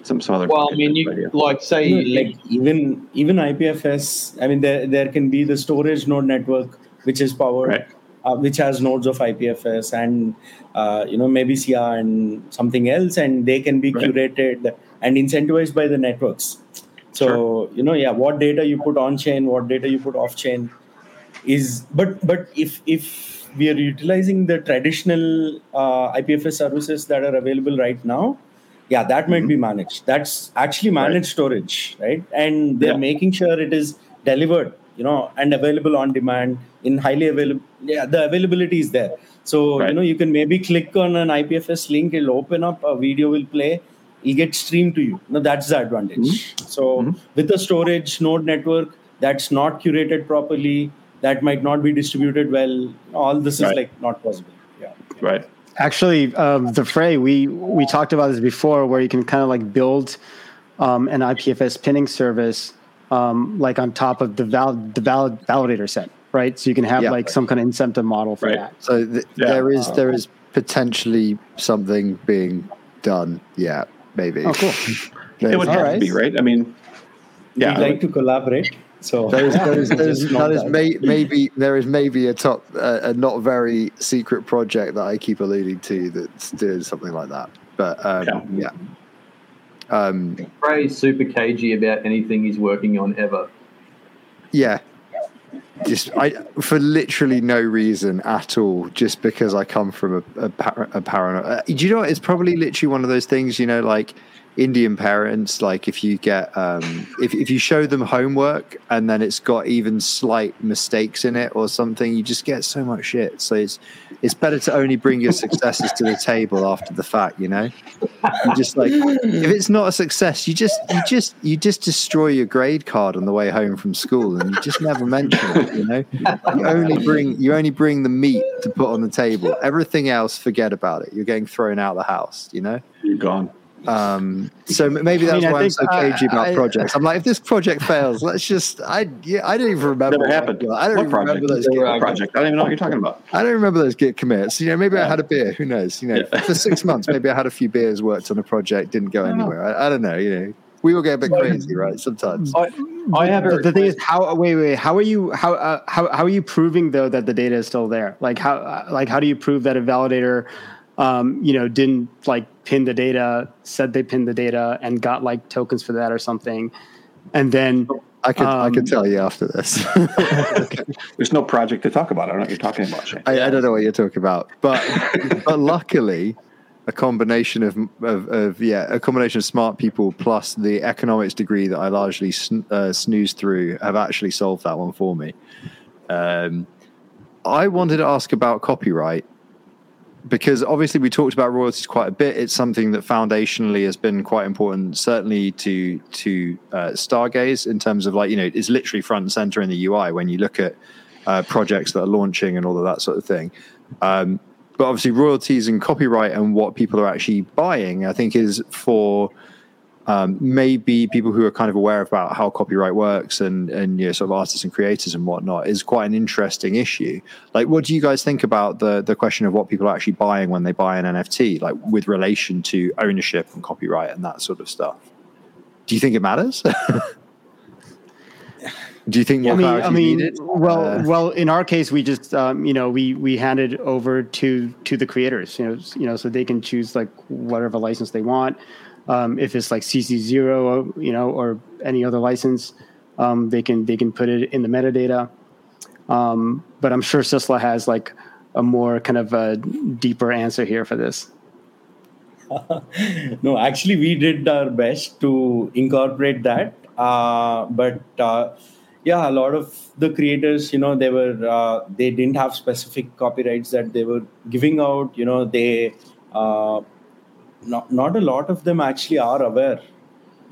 some some other. Well, I mean, you idea. like say No, like even even IPFS. I mean, there there can be the storage node network which is powered, Right. uh, which has nodes of IPFS and uh, you know maybe CR and something else, and they can be Right. curated and incentivized by the networks. So you know, yeah, what data you put on chain, what data you put off chain, is but but if if we are utilizing the traditional uh, IPFS services that are available right now, yeah, that might be mm-hmm. managed. That's actually managed storage, right? And they're Yeah. making sure it is delivered, you know, and available on demand in highly available. Yeah, the availability is there. So you know, you can maybe click on an IPFS link, it'll open up, a video will play, it'll get streamed to you. No, that's the advantage. Mm-hmm. So mm-hmm. with a storage node network that's not curated properly, that might not be distributed well. All this is like not possible. Yeah. Right. Actually, um, the Frey, we we talked about this before, where you can kind of like build um, an IPFS pinning service, um, like on top of the val the valid validator set, right? So you can have Yeah. like some kind of incentive model for Right. that. So th- Yeah. there is there is potentially something being done. Yeah, maybe. Oh, cool. It would There's- have to be right. I mean, yeah. We'd like to collaborate. So There is, there is, there is, Just not that is may, maybe there is maybe a top uh, a not very secret project that I keep alluding to that's doing something like that. But um, yeah, um, Ray's super cagey about anything he's working on ever. yeah. Just I for literally no reason at all, just because I come from a, a, par- a paranoid. Uh, do you know what? It's probably literally one of those things. You know, like Indian parents, like if you get um, if if you show them homework and then it's got even slight mistakes in it or something, you just get so much shit. So it's it's better to only bring your successes to the table after the fact. You know, you just like if it's not a success, you just you just you just destroy your grade card on the way home from school, and you just never mention it. You know, you only bring you only bring the meat to put on the table. Everything else, forget about it. You're getting thrown out of the house. You know. You're gone. Um, so m- maybe I that's mean, why I'm think, so cagey about I- projects. I'm like, if this project fails, let's just. I yeah, I don't even remember. Never what- happened. I don't what even remember those. What Git, project? I don't even know what you're talking about. I don't remember those git commits. You know, maybe I had a beer. Who knows? You know, Yeah. for six months, maybe I had a few beers, worked on a project, didn't go don't anywhere. I, I don't know. You know, we all get a bit crazy, right? Sometimes. I, I have The, the thing is, how wait wait how are you how uh, how how are you proving though that the data is still there? Like how uh, like how do you prove that a validator, um, you know, didn't like pin the data, said they pinned the data, and got like tokens for that or something, and then I could I could um, tell you after this. There's no project to talk about. I don't know what you're talking about, Shane. I, I don't know what you're talking about, but but luckily, a combination of, of of yeah, a combination of smart people plus the economics degree that I largely sn- uh, snoozed through have actually solved that one for me. Um, I wanted to ask about copyright because obviously we talked about royalties quite a bit. It's something that foundationally has been quite important, certainly to to uh, Stargaze in terms of like you know it's literally front and center in the UI when you look at uh, projects that are launching and all of that sort of thing. Um, but obviously, royalties and copyright and what people are actually buying, I think, is for um, maybe people who are kind of aware about how copyright works and and you know, sort of artists and creators and whatnot is quite an interesting issue. Like, what do you guys think about the the question of what people are actually buying when they buy an NFT, like with relation to ownership and copyright and that sort of stuff? Do you think it matters? do you think more I mean, I mean, well, Uh, well, in our case, we just, um, you know, we we handed over to to the creators, you know, you know, so they can choose like whatever license they want. Um, if it's like CC zero, you know, or any other license, um, they can they can put it in the metadata. Um, but I'm sure Sistla has like a more kind of a deeper answer here for this. no, actually, we did our best to incorporate that. Uh, but uh, yeah, a lot of the creators, you know, they were uh, they didn't have specific copyrights that they were giving out. You know, they uh, not not a lot of them actually are aware.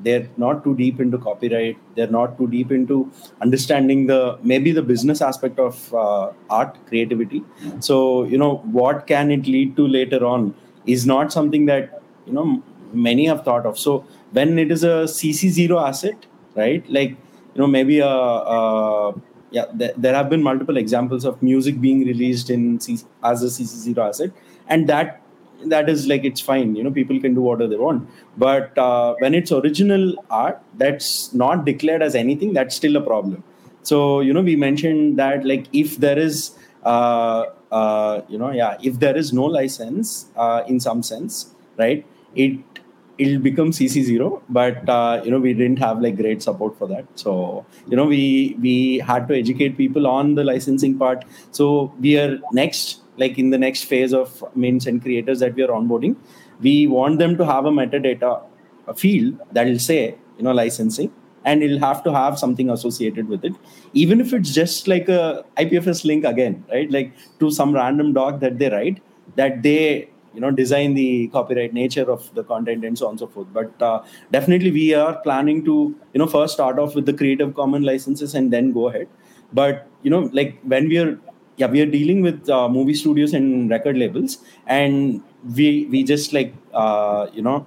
They're not too deep into copyright. They're not too deep into understanding the maybe the business aspect of uh, art creativity. So you know, what can it lead to later on? is not something that you know many have thought of so when it is a cc0 asset right like you know maybe a, a yeah there, there have been multiple examples of music being released in C, as a cc0 asset and that that is like it's fine you know people can do whatever they want but uh, when it's original art that's not declared as anything that's still a problem so you know we mentioned that like if there is uh, uh, you know, yeah, if there is no license uh, in some sense, right, it it'll become CC0. But uh, you know, we didn't have like great support for that. So you know, we we had to educate people on the licensing part. So we are next, like in the next phase of mains and creators that we are onboarding, we want them to have a metadata field that will say you know licensing and it'll have to have something associated with it. Even if it's just like a ipfs link again right? Like to some random doc that they write that they you know design the copyright nature of the content and so on and so forth. But uh, definitely we are planning to you know first start off with the creative common licenses and then go ahead. But you know like when we are yeah we are dealing with uh, movie studios and record labels and we we just like uh, you know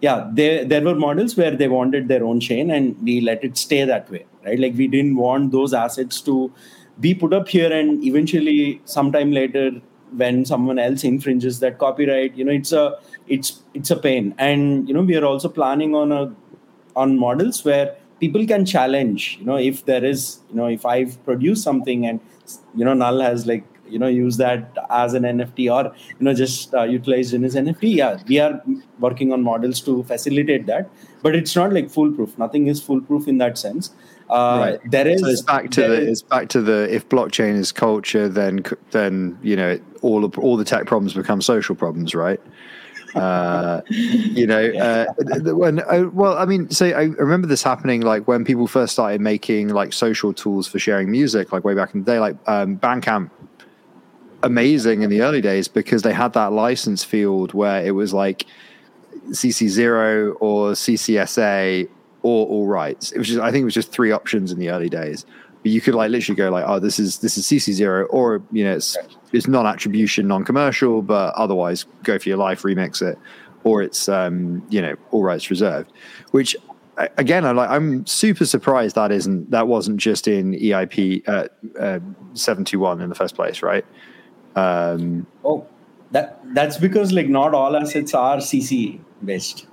yeah there there were models where they wanted their own chain and we let it stay that way right? Like we didn't want those assets to be put up here and eventually sometime later when someone else infringes that copyright you know it's a it's it's a pain. And you know we are also planning on a on models where people can challenge you know if there is you know if i've produced something and you know null has like you know use that as an nft or you know just uh, utilized in his nft yeah we are working on models to facilitate that but it's not like foolproof nothing is foolproof in that sense uh, right. there is So it's back to the is- it's back to the if blockchain is culture, then then you know all all the tech problems become social problems, right? Uh, you know, uh, th- th- when uh, well, I mean, so I remember this happening like when people first started making like social tools for sharing music, like way back in the day, like um, Bandcamp. Amazing in the early days because they had that license field where it was like CC0 or CCSA or all rights. It was just I think it was just three options in the early days. But you could like literally go like, oh, this is this is CC0 or you know it's it's non-attribution, non-commercial, but otherwise go for your life, remix it, or it's um, you know all rights reserved. Which again, I'm like I'm super surprised that isn't that wasn't just in EIP uh, uh, seven two one in the first place, right? Um, Oh, that that's because like not all assets are CC based.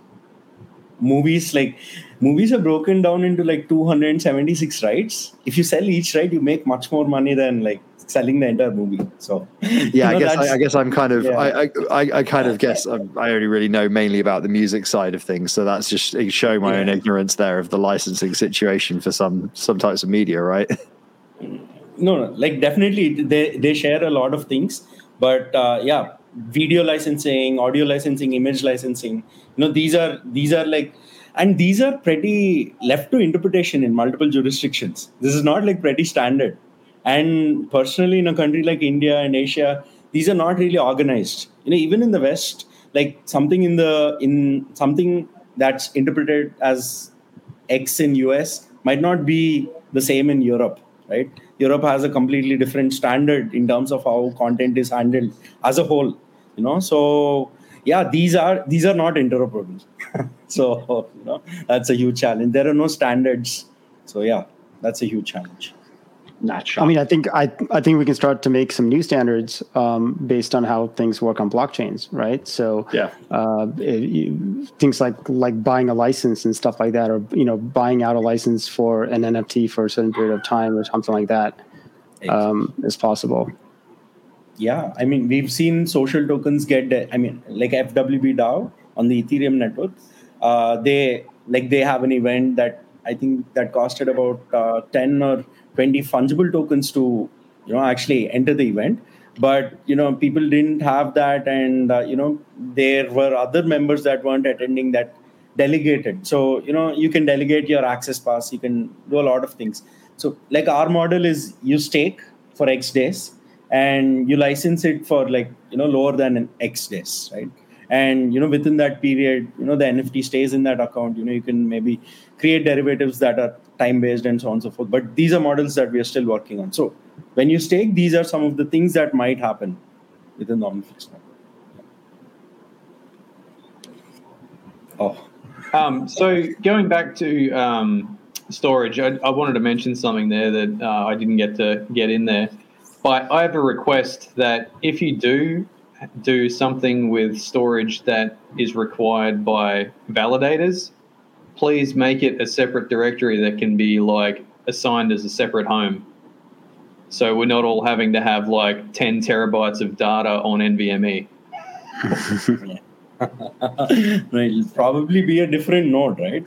Movies like movies are broken down into like 276 rights. If you sell each right, you make much more money than like selling the entire movie. So yeah, I you know, guess I, I guess I'm kind of yeah. I, I I I kind of guess I'm, I only really know mainly about the music side of things, so that's just showing my own ignorance there of the licensing situation for some some types of media, right? no, no, like definitely they they share a lot of things, but uh, yeah, video licensing, audio licensing, image licensing, you know, these are these are like, and these are pretty left to interpretation in multiple jurisdictions. This is not like pretty standard. And personally, in a country like India and Asia, these are not really organized. You know, even in the West, like something in the in something that's interpreted as X in US might not be the same in Europe, right? Europe has a completely different standard in terms of how content is handled as a whole, you know. So yeah, these are these are not interoperable. so you know that's a huge challenge. There are no standards. So yeah, that's a huge challenge. Not I mean, I think I I think we can start to make some new standards um, based on how things work on blockchains, right? So Yeah. uh, it- you- things like like buying a license and stuff like that, or you know, buying out a license for an NFT for a certain period of time or something like that um, is possible. yeah i mean we've seen social tokens get i mean like fwb dao on the ethereum network uh, they like they have an event that i think that costed about uh, 10 or 20 fungible tokens to you know actually enter the event. But you know people didn't have that and uh, you know there were other members that weren't attending that delegated. So you know you can delegate your access pass you can do a lot of things. So like our model is you stake for x days and you license it for like you know lower than an x days right? And you know within that period you know the nft stays in that account. You know you can maybe create derivatives that are time based and so on and so forth. But these are models that we are still working on. So when you stake these are some of the things that might happen within the omniflix network oh. Um, so going back to um, storage, I, I wanted to mention something there that uh, I didn't get to get in there. But I have a request that if you do do something with storage that is required by validators, please make it a separate directory that can be like assigned as a separate home. So we're not all having to have like 10 terabytes of data on NVMe. It'll probably be a different node, right?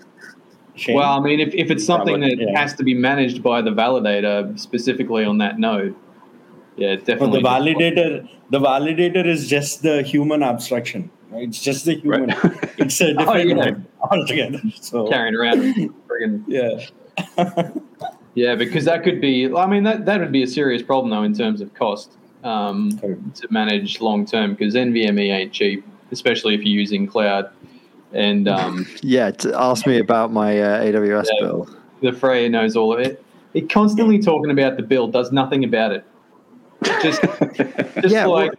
Shane? Well, I mean, if, if it's something Probably, that yeah. has to be managed by the validator specifically on that node, yeah, But definitely. the validator, the validator is just the human abstraction. Right? It's just the human. Right. It's a different Oh, yeah. node altogether. So carrying around. friggin- yeah. yeah, because that could be. I mean, that that would be a serious problem though in terms of cost um, Correct. to manage long term because NVMe ain't cheap, especially if you're using cloud. And um, Yeah, t- ask me about my uh, AWS Yeah. bill. the Freya knows all of it. It constantly talking about the bill does nothing about it. Just, just Yeah, like,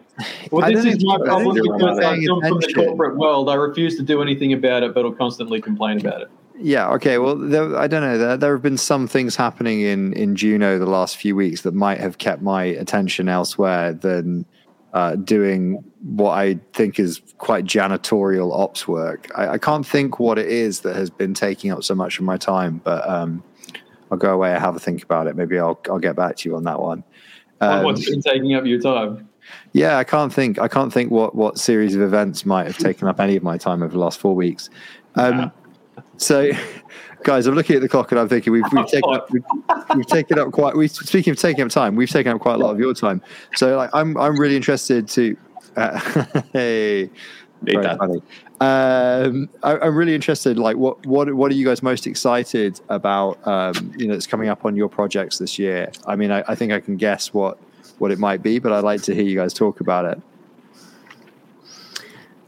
well, I this is my problem because I come from the corporate world. I refuse to do anything about it, but I'll constantly complain about it. Yeah. Okay. Well, there, I don't know. There, there have been some things happening in in Juno the last few weeks that might have kept my attention elsewhere than uh, doing what I think is quite janitorial ops work. I, I can't think what it is that has been taking up so much of my time, but um, I'll go away and have a think about it. Maybe I'll I'll get back to you on that one. Um, what's been taking up your time? yeah, I can't think. I can't think what what series of events might have taken up any of my time over the last four weeks. Um, So, guys, I'm looking at the clock and I'm thinking we've we've taken up we've, we've taken up quite. We speaking of taking up time, we've taken up quite a lot of your time. So, like, I'm I'm really interested to. Uh, hey, very that. funny. Um, I, I'm really interested. Like, what what what are you guys most excited about? Um, you know, that's coming up on your projects this year. I mean, I, I think I can guess what what it might be, but I'd like to hear you guys talk about it.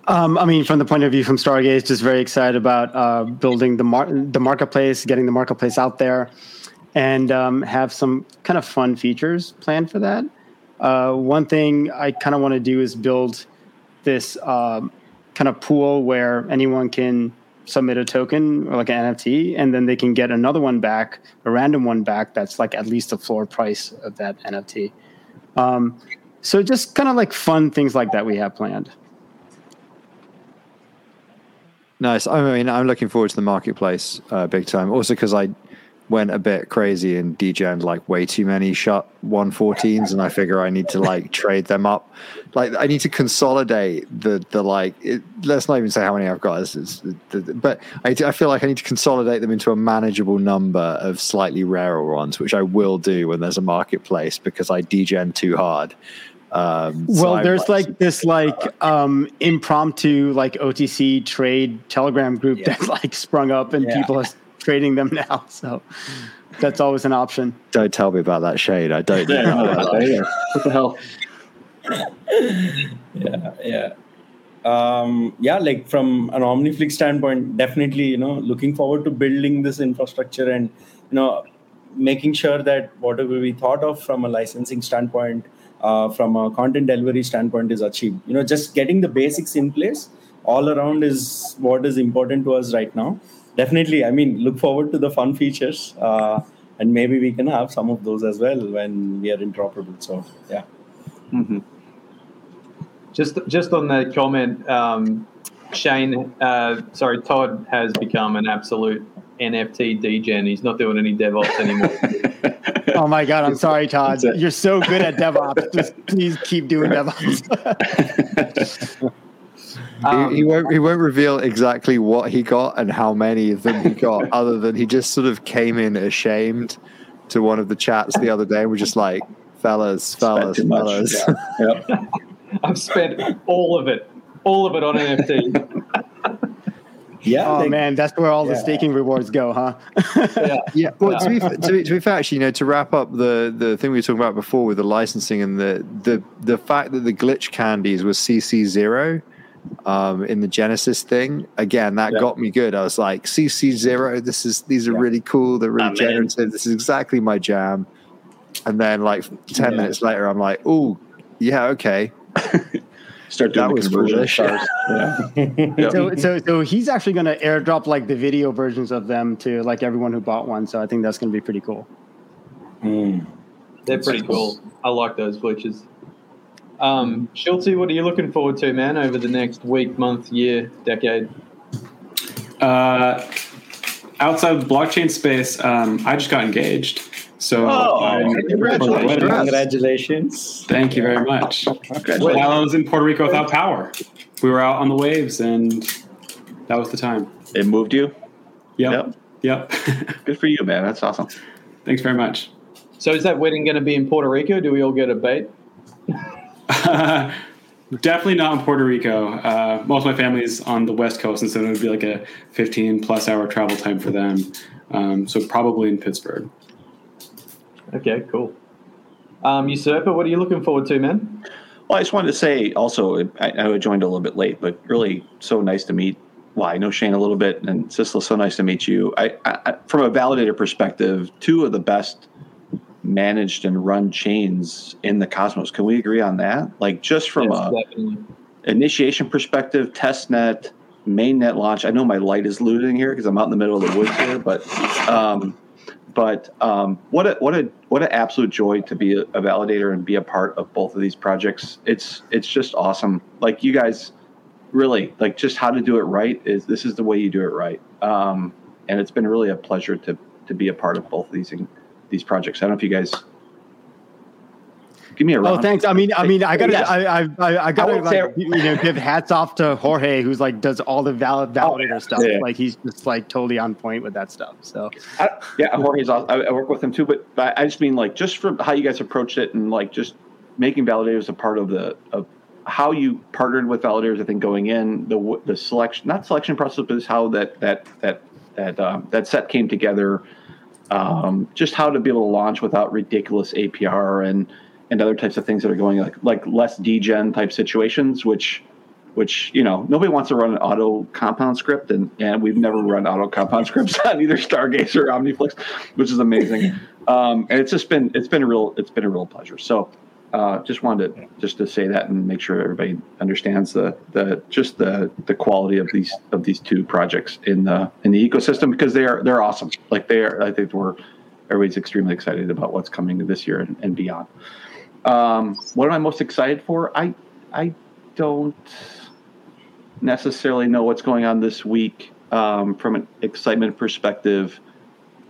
Um, I mean, from the point of view from Stargaze, just very excited about uh, building the mar- the marketplace, getting the marketplace out there, and um, have some kind of fun features planned for that. Uh, one thing I kind of want to do is build this um, kind of pool where anyone can submit a token or like an NFT, and then they can get another one back, a random one back that's like at least the floor price of that NFT. Um, so just kind of like fun things like that we have planned. Nice. I mean, I'm looking forward to the marketplace uh, big time. Also, because I went a bit crazy and degened like way too many shut 114s, and I figure I need to like trade them up. Like, I need to consolidate the the like. It, let's not even say how many I've got. It's, it's, the, the- but I, I feel like I need to consolidate them into a manageable number of slightly rarer ones, which I will do when there's a marketplace because I degen too hard. Um, Well, I'm, there's like this like um, impromptu like OTC trade Telegram group Yeah. that like sprung up and Yeah. people are trading them now. So that's always an option. don't tell me about that shade. I don't. Yeah, know no, about that. yeah. What the hell? yeah yeah um, yeah like from an omniflix standpoint definitely you know looking forward to building this infrastructure and you know making sure that whatever we thought of from a licensing standpoint uh, from a content delivery standpoint is achieved you know just getting the basics in place all around is what is important to us right now definitely i mean look forward to the fun features uh, and maybe we can have some of those as well when we are interoperable so yeah hmm Just just on that comment, um, Shane, uh, sorry, Todd has become an absolute NFT degen. He's not doing any DevOps anymore. Oh my god, I'm sorry, Todd. You're so good at DevOps. Just please keep doing DevOps. Um, he, he won't. He won't reveal exactly what he got and how many of them he got, other than he just sort of came in ashamed to one of the chats the other day and was just like, "Fellas, fellas, fellas." Yeah. Yep. I've spent all of it, all of it on NFT. yeah oh like- man, that's where all the staking rewards go, huh? Yeah. Yeah. Well, to be, to, be, to be fair, actually, you know, to wrap up the the thing we were talking about before with the licensing and the the the fact that the glitch candies were CC zero. Um, in the Genesis thing, again, that Yeah. got me good. I was like, CC zero. This is these are Yeah. really cool. They're really man. generative. This is exactly my jam. And then, like ten Yeah. minutes later, I'm like, oh, yeah, okay. Start doing That the was conversion foolish. stars. Yeah. So, so, so he's actually going to airdrop like the video versions of them to like everyone who bought one. So I think that's going to be pretty cool. Hmm. They're pretty cool. I like those glitches. Um, Schultzy, what are you looking forward to, man, over the next week, month, year, decade? Uh, outside of the blockchain space, um, I just got engaged. So Oh, I'm- congratulations. Congratulations. Thank you very much. Congratulations. While I was in Puerto Rico without power, we were out on the waves, and that was the time. It moved you. Yep. Yep. Good for you, man. That's awesome. Thanks very much. So is that wedding going to be in Puerto Rico? Do we all get a bait? Definitely not in Puerto Rico. Uh, most of my family is on the West Coast, and so it would be like a 15 plus hour travel time for them. Um, so probably in Pittsburgh. Okay, cool. Um, Usurper, what are you looking forward to, man? Well, I just wanted to say also, I, I joined a little bit late, but really so nice to meet. Well, I know Shane a little bit, and Sistla, so nice to meet you. I, I, I- from a validator perspective, two of the best managed and run chains in the cosmos. Can we agree on that? Like just from Yes, a definitely. initiation perspective, test net, mainnet launch. I know my light is losing here because I'm out in the middle of the woods here, but um, but um, what a what a what an absolute joy to be a, a validator and be a part of both of these projects. It's it's just awesome. Like you guys, really like just how to do it right is this is the way you do it right. Um, and it's been really a pleasure to to be a part of both of these these projects. I don't know if you guys give me a round. Oh, thanks. I mean, I mean, I gotta, Yes. I, I, I, I gotta, say- like, you know, give hats off to Jorge, who's like does all the valid validator stuff. Yeah. Like he's just like totally on point with that stuff. So I, yeah, Jorge's. I, I work with him too, but I, I just mean like just from how you guys approached it and like just making validators a part of the of how you partnered with validators. I think going in the the selection, not selection process, but just how that that that that um, that set came together. Um, just how to be able to launch without ridiculous APR and and other types of things that are going like like less degen type situations, which which you know nobody wants to run an auto compound script and, and we've never run auto compound scripts on either stargaze or omniflix which is amazing. Um, and it's just been it's been a real it's been a real pleasure. So uh, just wanted to just to say that and make sure everybody understands the the just the the quality of these of these two projects in the in the ecosystem because they are they're awesome. Like they are i think we're everybody's extremely excited about what's coming this year and, and beyond. Um, what am i most excited for? I i don't necessarily know what's going on this week um, from an excitement perspective.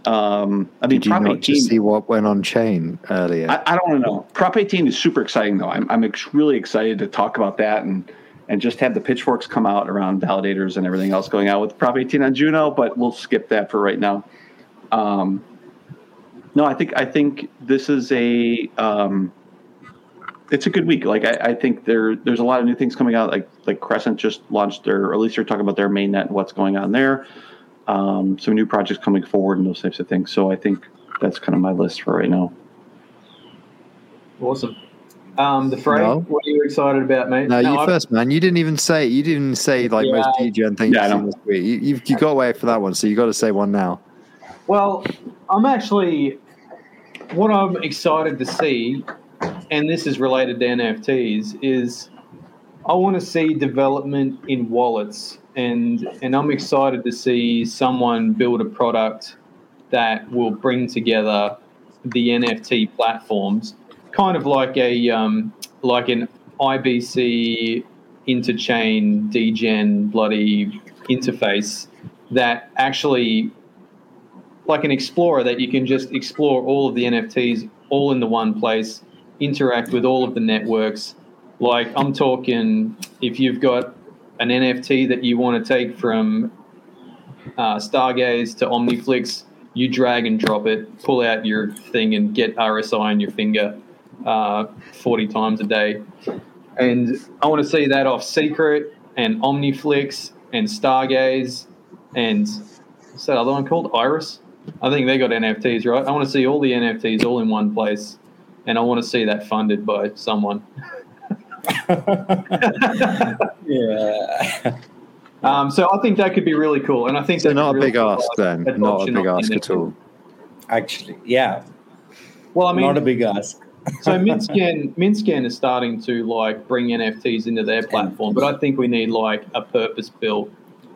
Um, I mean, Did you not 18. just see what went on chain earlier? I, I don't know. Prop 18 is super exciting, though. I'm, I'm ex- really excited to talk about that and and just have the pitchforks come out around validators and everything else going on with Prop 18 on Juno. But we'll skip that for right now. Um, no, I think I think this is a um, it's a good week. Like I, I think there there's a lot of new things coming out. Like like Crescent just launched their, or at least they're talking about their mainnet and what's going on there. Um, some new projects coming forward and those types of things. So I think that's kind of my list for right now. Awesome. Um, the Frey, No. what are you excited about, mate? no, you I- first, man. You didn't even say. You didn't say like most Yeah. DGen things Yeah, I you've know. this week. You, you've you got to wait for that one, so you got to say one now. Well, I'm actually what I'm excited to see, and this is related to NFTs, is I want to see development in wallets, and and I'm excited to see someone build a product that will bring together the NFT platforms, kind of like a um, like an IBC interchain degen bloody interface that actually like an explorer that you can just explore all of the NFTs all in the one place, interact with all of the networks. Like I'm talking, if you've got an NFT that you want to take from uh, Stargaze to OmniFlix, you drag and drop it, pull out your thing, and get RSI on your finger uh, 40 times a day. And I want to see that off Secret and OmniFlix and Stargaze and what's that other one called? Iris. I think they got NFTs, right? I want to see all the NFTs all in one place, and I want to see that funded by someone. Yeah. Um, so I think that could be really cool, and I think So that not a could big really ask drive then. Not a big ask at all. Actually, yeah. Well, I mean, not a big ask. so Mintscan, Mintscan is starting to like bring NFTs into their platform, but I think we need like a purpose-built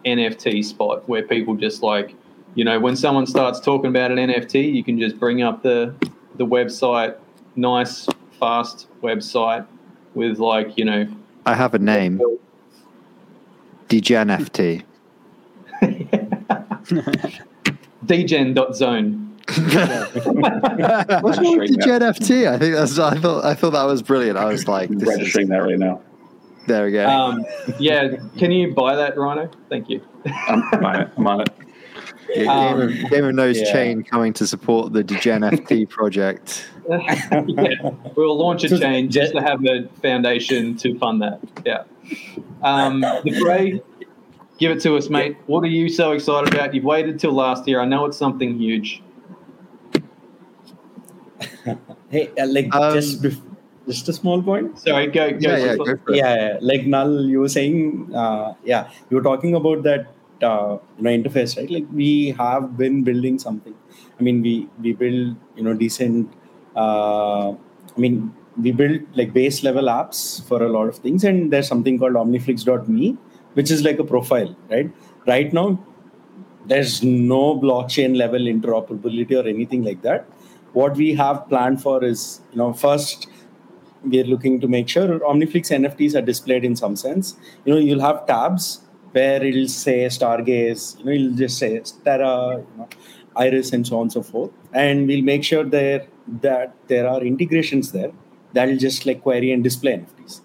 NFT spot where people just like, you know, when someone starts talking about an NFT, you can just bring up the the website, nice, fast website with like, you know, I have a name. degeNFT. dgen.zone. What's wrong with the Gen FT? I think that's. I thought. I thought that was brilliant. I was like, this is, registering that right now. there we go. Um, yeah, can you buy that, Rhino? Thank you. I'm, I'm on it. I'm on it. Yeah, um, Game, of, Game of Nodes yeah. Chain coming to support the Degen FT project. yeah, we'll launch a chain just to have a foundation to fund that. Yeah. Um, the Bray, give it to us, mate. What are you so excited about? You've waited till last year. I know it's something huge. Hey, uh, like Um, just bef- just a small point. Sorry, go go. Yeah, yeah, go for it. yeah, yeah. like Null, you were saying, uh, yeah, you were talking about that uh, you know interface, right? Like we have been building something. I mean, we we build you know decent. Uh, I mean, we build like base level apps for a lot of things, and there's something called Omniflix.me, which is like a profile, right? Right now, there's no blockchain level interoperability or anything like that. What we have planned for is, you know, first we are looking to make sure Omniflix NFTs are displayed in some sense. You know, you'll have tabs where it'll say Stargaze, you know, it'll just say Terra, you know, Iris, and so on and so forth. And we'll make sure there that there are integrations there that'll just like query and display NFTs.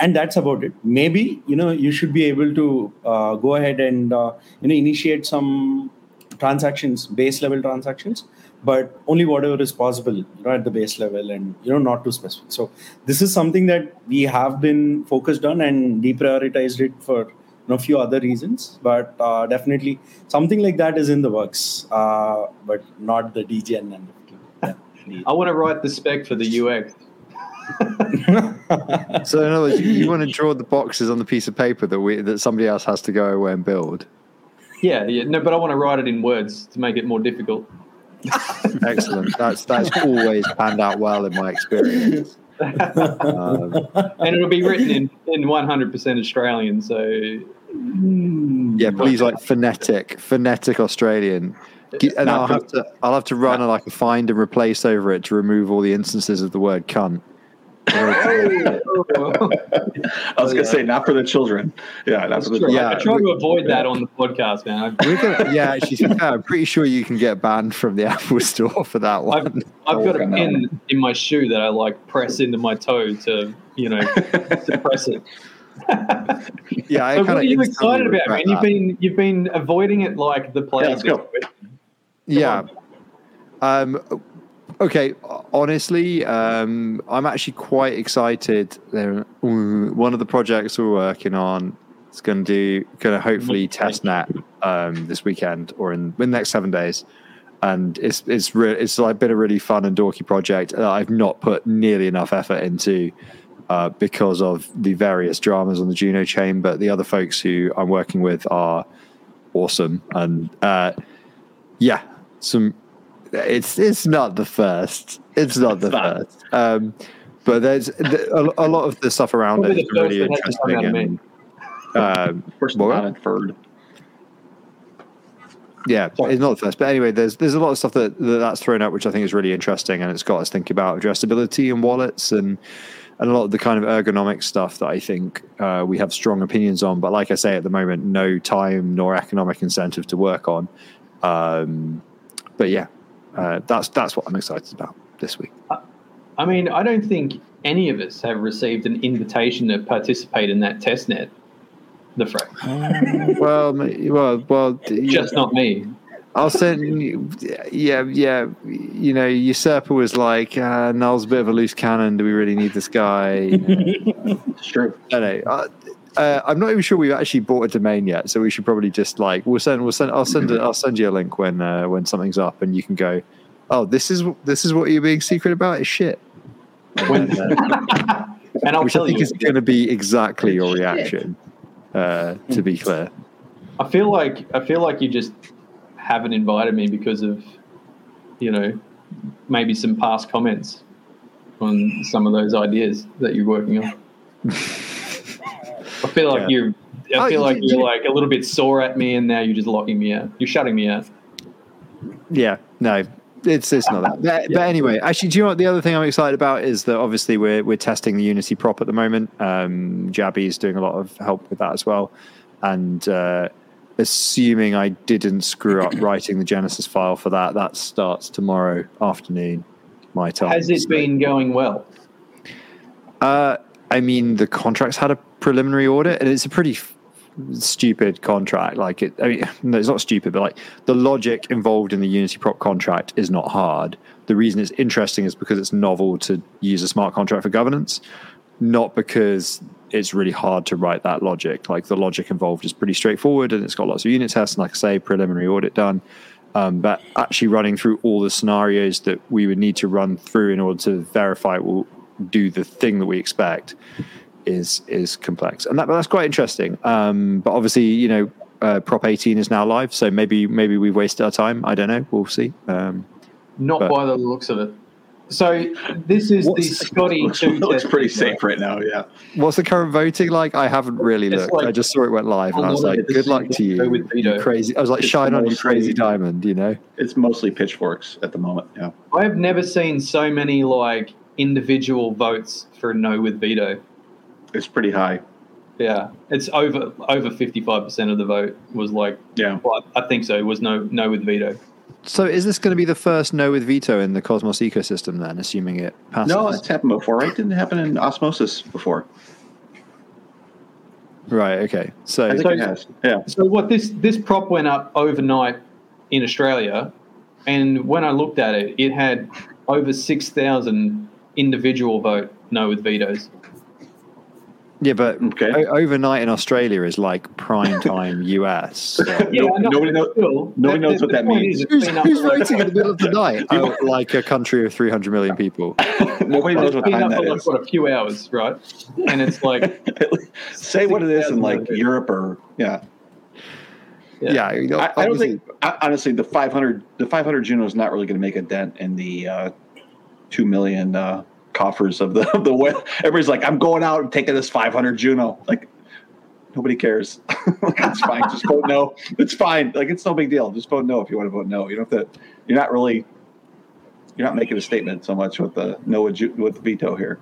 And that's about it. Maybe you know you should be able to uh, go ahead and uh, you know initiate some transactions, base level transactions, but only whatever is possible, you know, at the base level, and you know, not too specific. So this is something that we have been focused on and deprioritized it for you know, a few other reasons, but uh, definitely something like that is in the works, uh, but not the DGN and yeah. I want to write the spec for the UX. So in other words, you, you want to draw the boxes on the piece of paper that we that somebody else has to go away and build. Yeah, yeah. No, but I want to write it in words to make it more difficult. Excellent. That's that's always panned out well in my experience. Um, and it'll be written in, in 100% Australian. So Hmm. yeah, please like phonetic, phonetic Australian. And I'll have to I'll have to run a, like a find and replace over it to remove all the instances of the word cunt. I was going to say, not for the children. Yeah, not for the children. Yeah. I try to avoid that on the podcast, man. We're gonna, yeah, actually, to be fair, I'm pretty sure you can get banned from the Apple Store for that I've, one. I've got a pin in my shoe that I like press into my toe to, you know, suppress it. Yeah, I So what are you excited about, man? You've been you've been avoiding it like the plague. Yeah, let's go. Yeah. Um, okay. Honestly, um, I'm actually quite excited. There, one of the projects we're working on is going to do, going to hopefully test net um, this weekend or in, in the next seven days. And it's it's re- it's like been a really fun and dorky project that I've not put nearly enough effort into uh, because of the various dramas on the Juno chain. But the other folks who I'm working with are awesome, and uh, yeah, some. It's it's not the first. It's not the first. Um, but there's the, a, a lot of the stuff around it is really first hasn't come interesting. And, um, First not inferred. yeah, Sorry. it's not the first. But anyway, there's there's a lot of stuff that, that that's thrown out, which I think is really interesting, and it's got us thinking about addressability and wallets and and a lot of the kind of ergonomic stuff that I think uh, we have strong opinions on. But like I say, at the moment, no time nor economic incentive to work on. Um, but yeah, uh, that's that's what I'm excited about this week. I mean, I don't think any of us have received an invitation to participate in that test net. The Frank, well, well, well. d- just not me. I'll send you. Yeah, yeah. You know, Usurper was like, uh, Null's a bit of a loose cannon. Do we really need this guy? You know, It's true. I don't know. Uh, uh, I'm not even sure we've actually bought a domain yet, so we should probably just like we'll send we'll send I'll send it, I'll send you a link when uh, when something's up, and you can go. Oh, this is this is what you're being secret about. Is shit. When, and I'll Which I think you, is going to be exactly your reaction. Uh, to be clear. I feel like I feel like you just haven't invited me because of, you know, maybe some past comments on some of those ideas that you're working on. I feel like Yeah. you're. I Oh, feel like you- you're you- like a little bit sore at me, and now you're just locking me out. You're shutting me out. Yeah, no, it's it's not that. But, but anyway, actually, do you know what the other thing I'm excited about is that obviously we're we're testing the Unity prop at the moment. Um, Jabby is doing a lot of help with that as well, and uh, assuming I didn't screw up writing the Genesis file for that. That starts tomorrow afternoon, my time. Has it been going well? Uh, I mean, the contract's had a preliminary audit, and it's a pretty f- stupid contract. Like it, I mean, no, it's not stupid, but like the logic involved in the Unity prop contract is not hard. The reason it's interesting is because it's novel to use a smart contract for governance, not because it's really hard to write that logic. Like the logic involved is pretty straightforward, and it's got lots of unit tests, and like I say, preliminary audit done. Um, but actually running through all the scenarios that we would need to run through in order to verify it will do the thing that we expect is is complex, and that, but that's quite interesting. Um, but obviously, you know, uh, Prop 18 is now live, so maybe maybe we've wasted our time. I don't know. We'll see. Um, Not But- by the looks of it. So this is the Scotty looks, two. looks pretty video. safe right now. Yeah. what's the current voting like? I haven't really It's looked. like I just saw it went live, and I was like, "Good luck to same you, with you crazy." I was like, It's "Shine on you, crazy diamond," you know. It's mostly pitchforks at the moment. Yeah. I have never seen so many like individual votes for no with veto. It's pretty high. Yeah, it's over over fifty five percent of the vote was like. Yeah. Well, I think so. It was no no with veto. So, is this going to be the first no with veto in the Cosmos ecosystem? Then, assuming it passes. No, it's happened before, right? Didn't it happen in Osmosis before. right. Okay. So, I think So- it has. Yeah. So what this this prop went up overnight in Australia, and when I looked at it, it had over six thousand individual vote no with vetoes. Yeah, but Okay. o- overnight in Australia is like prime time US. So. Yeah, No- nobody but know- still, nobody the- knows the what that means. Who's, been who's for like- in the middle of the night? Oh, like a country of 300 million people. Nobody knows It's what been time up that for like what a few hours, right? And it's like Say what it is in like 6,000 Europe or yeah. Yeah, you know, I, I don't think I, honestly the 500 the 500 Juno is not really going to make a dent in the uh, two million uh, coffers of the of the whale. Everybody's like, I'm going out and taking this 500 Juno. Like nobody cares. it's fine. Just vote no. It's fine. Like it's no big deal. Just vote no if you want to vote no. You don't have to. You're not really. You're not making a statement so much with the no with the veto here.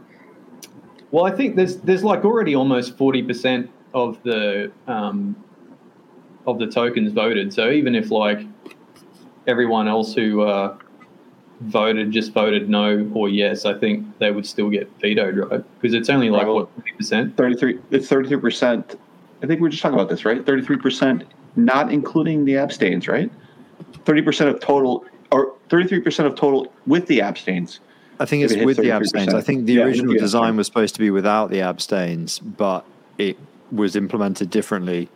Well, I think there's there's like already almost forty percent of the um, of the tokens voted. So even if like everyone else who uh, voted just voted no or yes, I think they would still get vetoed, right? Because it's only like Right, what forty percent. 33 it's 33 percent i think we are just talking about this right 33 percent not including the abstains right 30 percent of total or 33 percent of total with the abstains I think it's it with the 33%. abstains. I think the Yeah, original the design abstains. was supposed to be without the abstains, but it was implemented differently.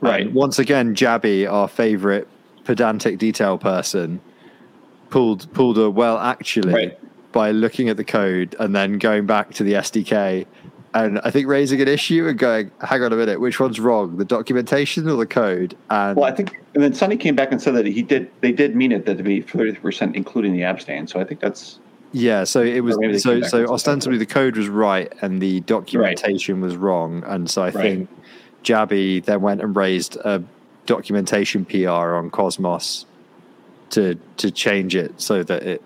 Right. And once again, Jabby, our favorite pedantic detail person, pulled pulled a well actually Right. by looking at the code and then going back to the SDK. And I think raising an issue and going, hang on a minute, which one's wrong, the documentation or the code? And well i think and then sonny came back and said that he did they did mean it that to be 30 percent including the abstain so i think that's Yeah, so it was Or maybe they so so ostensibly the code was right and the documentation was wrong, and so I Right. think Jabby then went and raised a documentation PR on Cosmos to to change it so that it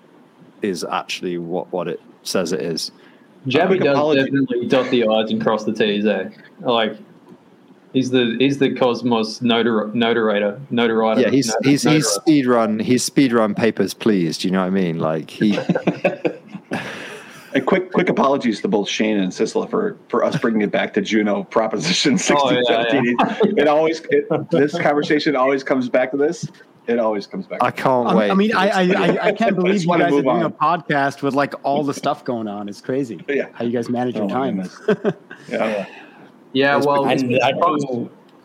is actually what what it says it is. Jabby does apology. definitely dot the i's and cross the t's. Eh? Like he's the he's the Cosmos notar notarator notarator. Yeah, he's no- he's he's speed run he's speed run papers please. Do you know what I mean? Like he and quick quick apologies to both shane and sistla for for us bringing it back to juno proposition Oh, yeah, 1617 it always it, this conversation always comes back to this it always comes back I can't um, I, wait. I mean, I, I, I, I can't believe you guys are move doing a podcast with like all the stuff going on. It's crazy. Yeah. How you guys manage oh your Oh, time. goodness. yeah Yeah, That's well, And that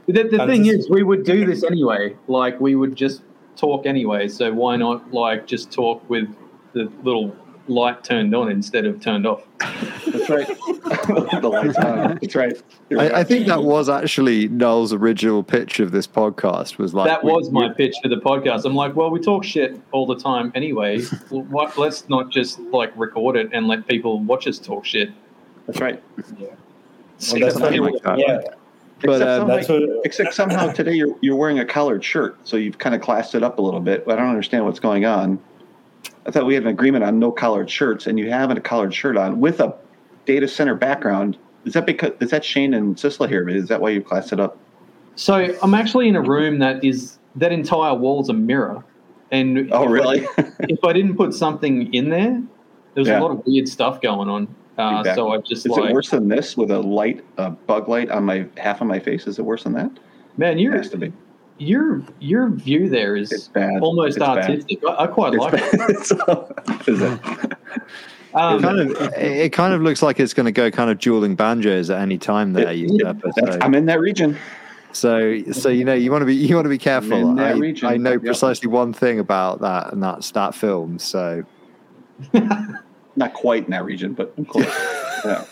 The, the thing this- is, we would do this anyway. Like, we would just talk anyway. So why not, like, just talk with the little light turned on instead of turned off? That's right. the lights on. That's right. You're I, I think that was actually Noel's original pitch of this podcast. Was like that was my pitch for the podcast. I'm like, well, we talk shit all the time anyway. What, let's not just like record it and let people watch us talk shit. That's right. Well, that's that's something what, like that. yeah, But, except, um, somehow, that's what. except somehow today you're you're wearing a collared shirt, so you've kind of classed it up a little bit. But I don't understand what's going on. I thought we had an agreement on no collared shirts, and you have a collared shirt on with a data center background. Is that because is that Shane and Sistla here? Is that why you classed it up? So I'm actually in a room that is that entire wall's a mirror, and Oh, if I- really? if I didn't put something in there, there's Yeah. a lot of weird stuff going on. Uh, Exactly. So I just Is like, it worse than this with a light, a bug light on my half of my face? Is it worse than that? man, you're It has to be. Your your view there is It's bad. almost It's bad. artistic. I, I quite It's like it. bad. It's- it? Um, kind of, it it kind of looks like it's going to go kind of dueling banjos at any time there. It- Stepper, that's- so, I'm in that region. so, so you know, you want to be, you want to be careful. in that I, region, I know yep. precisely one thing about that, and that's that film. So, Not quite in that region, but close. yeah.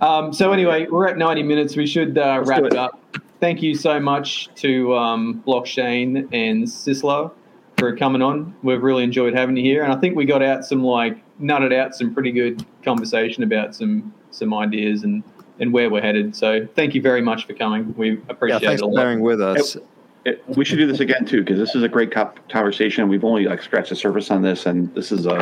Um, so anyway, we're at 90 minutes. We should uh, wrap it. it. up. Thank you so much to um, Blockchain and Sistla for coming on. We've really enjoyed having you here, and I think we got out some like nutted out some pretty good conversation about some some ideas and and where we're headed. So thank you very much for coming. We yeah, appreciate thanks it a for bearing with us. It, we should do this again too because this is a great conversation. We've only like scratched the surface on this, and this is a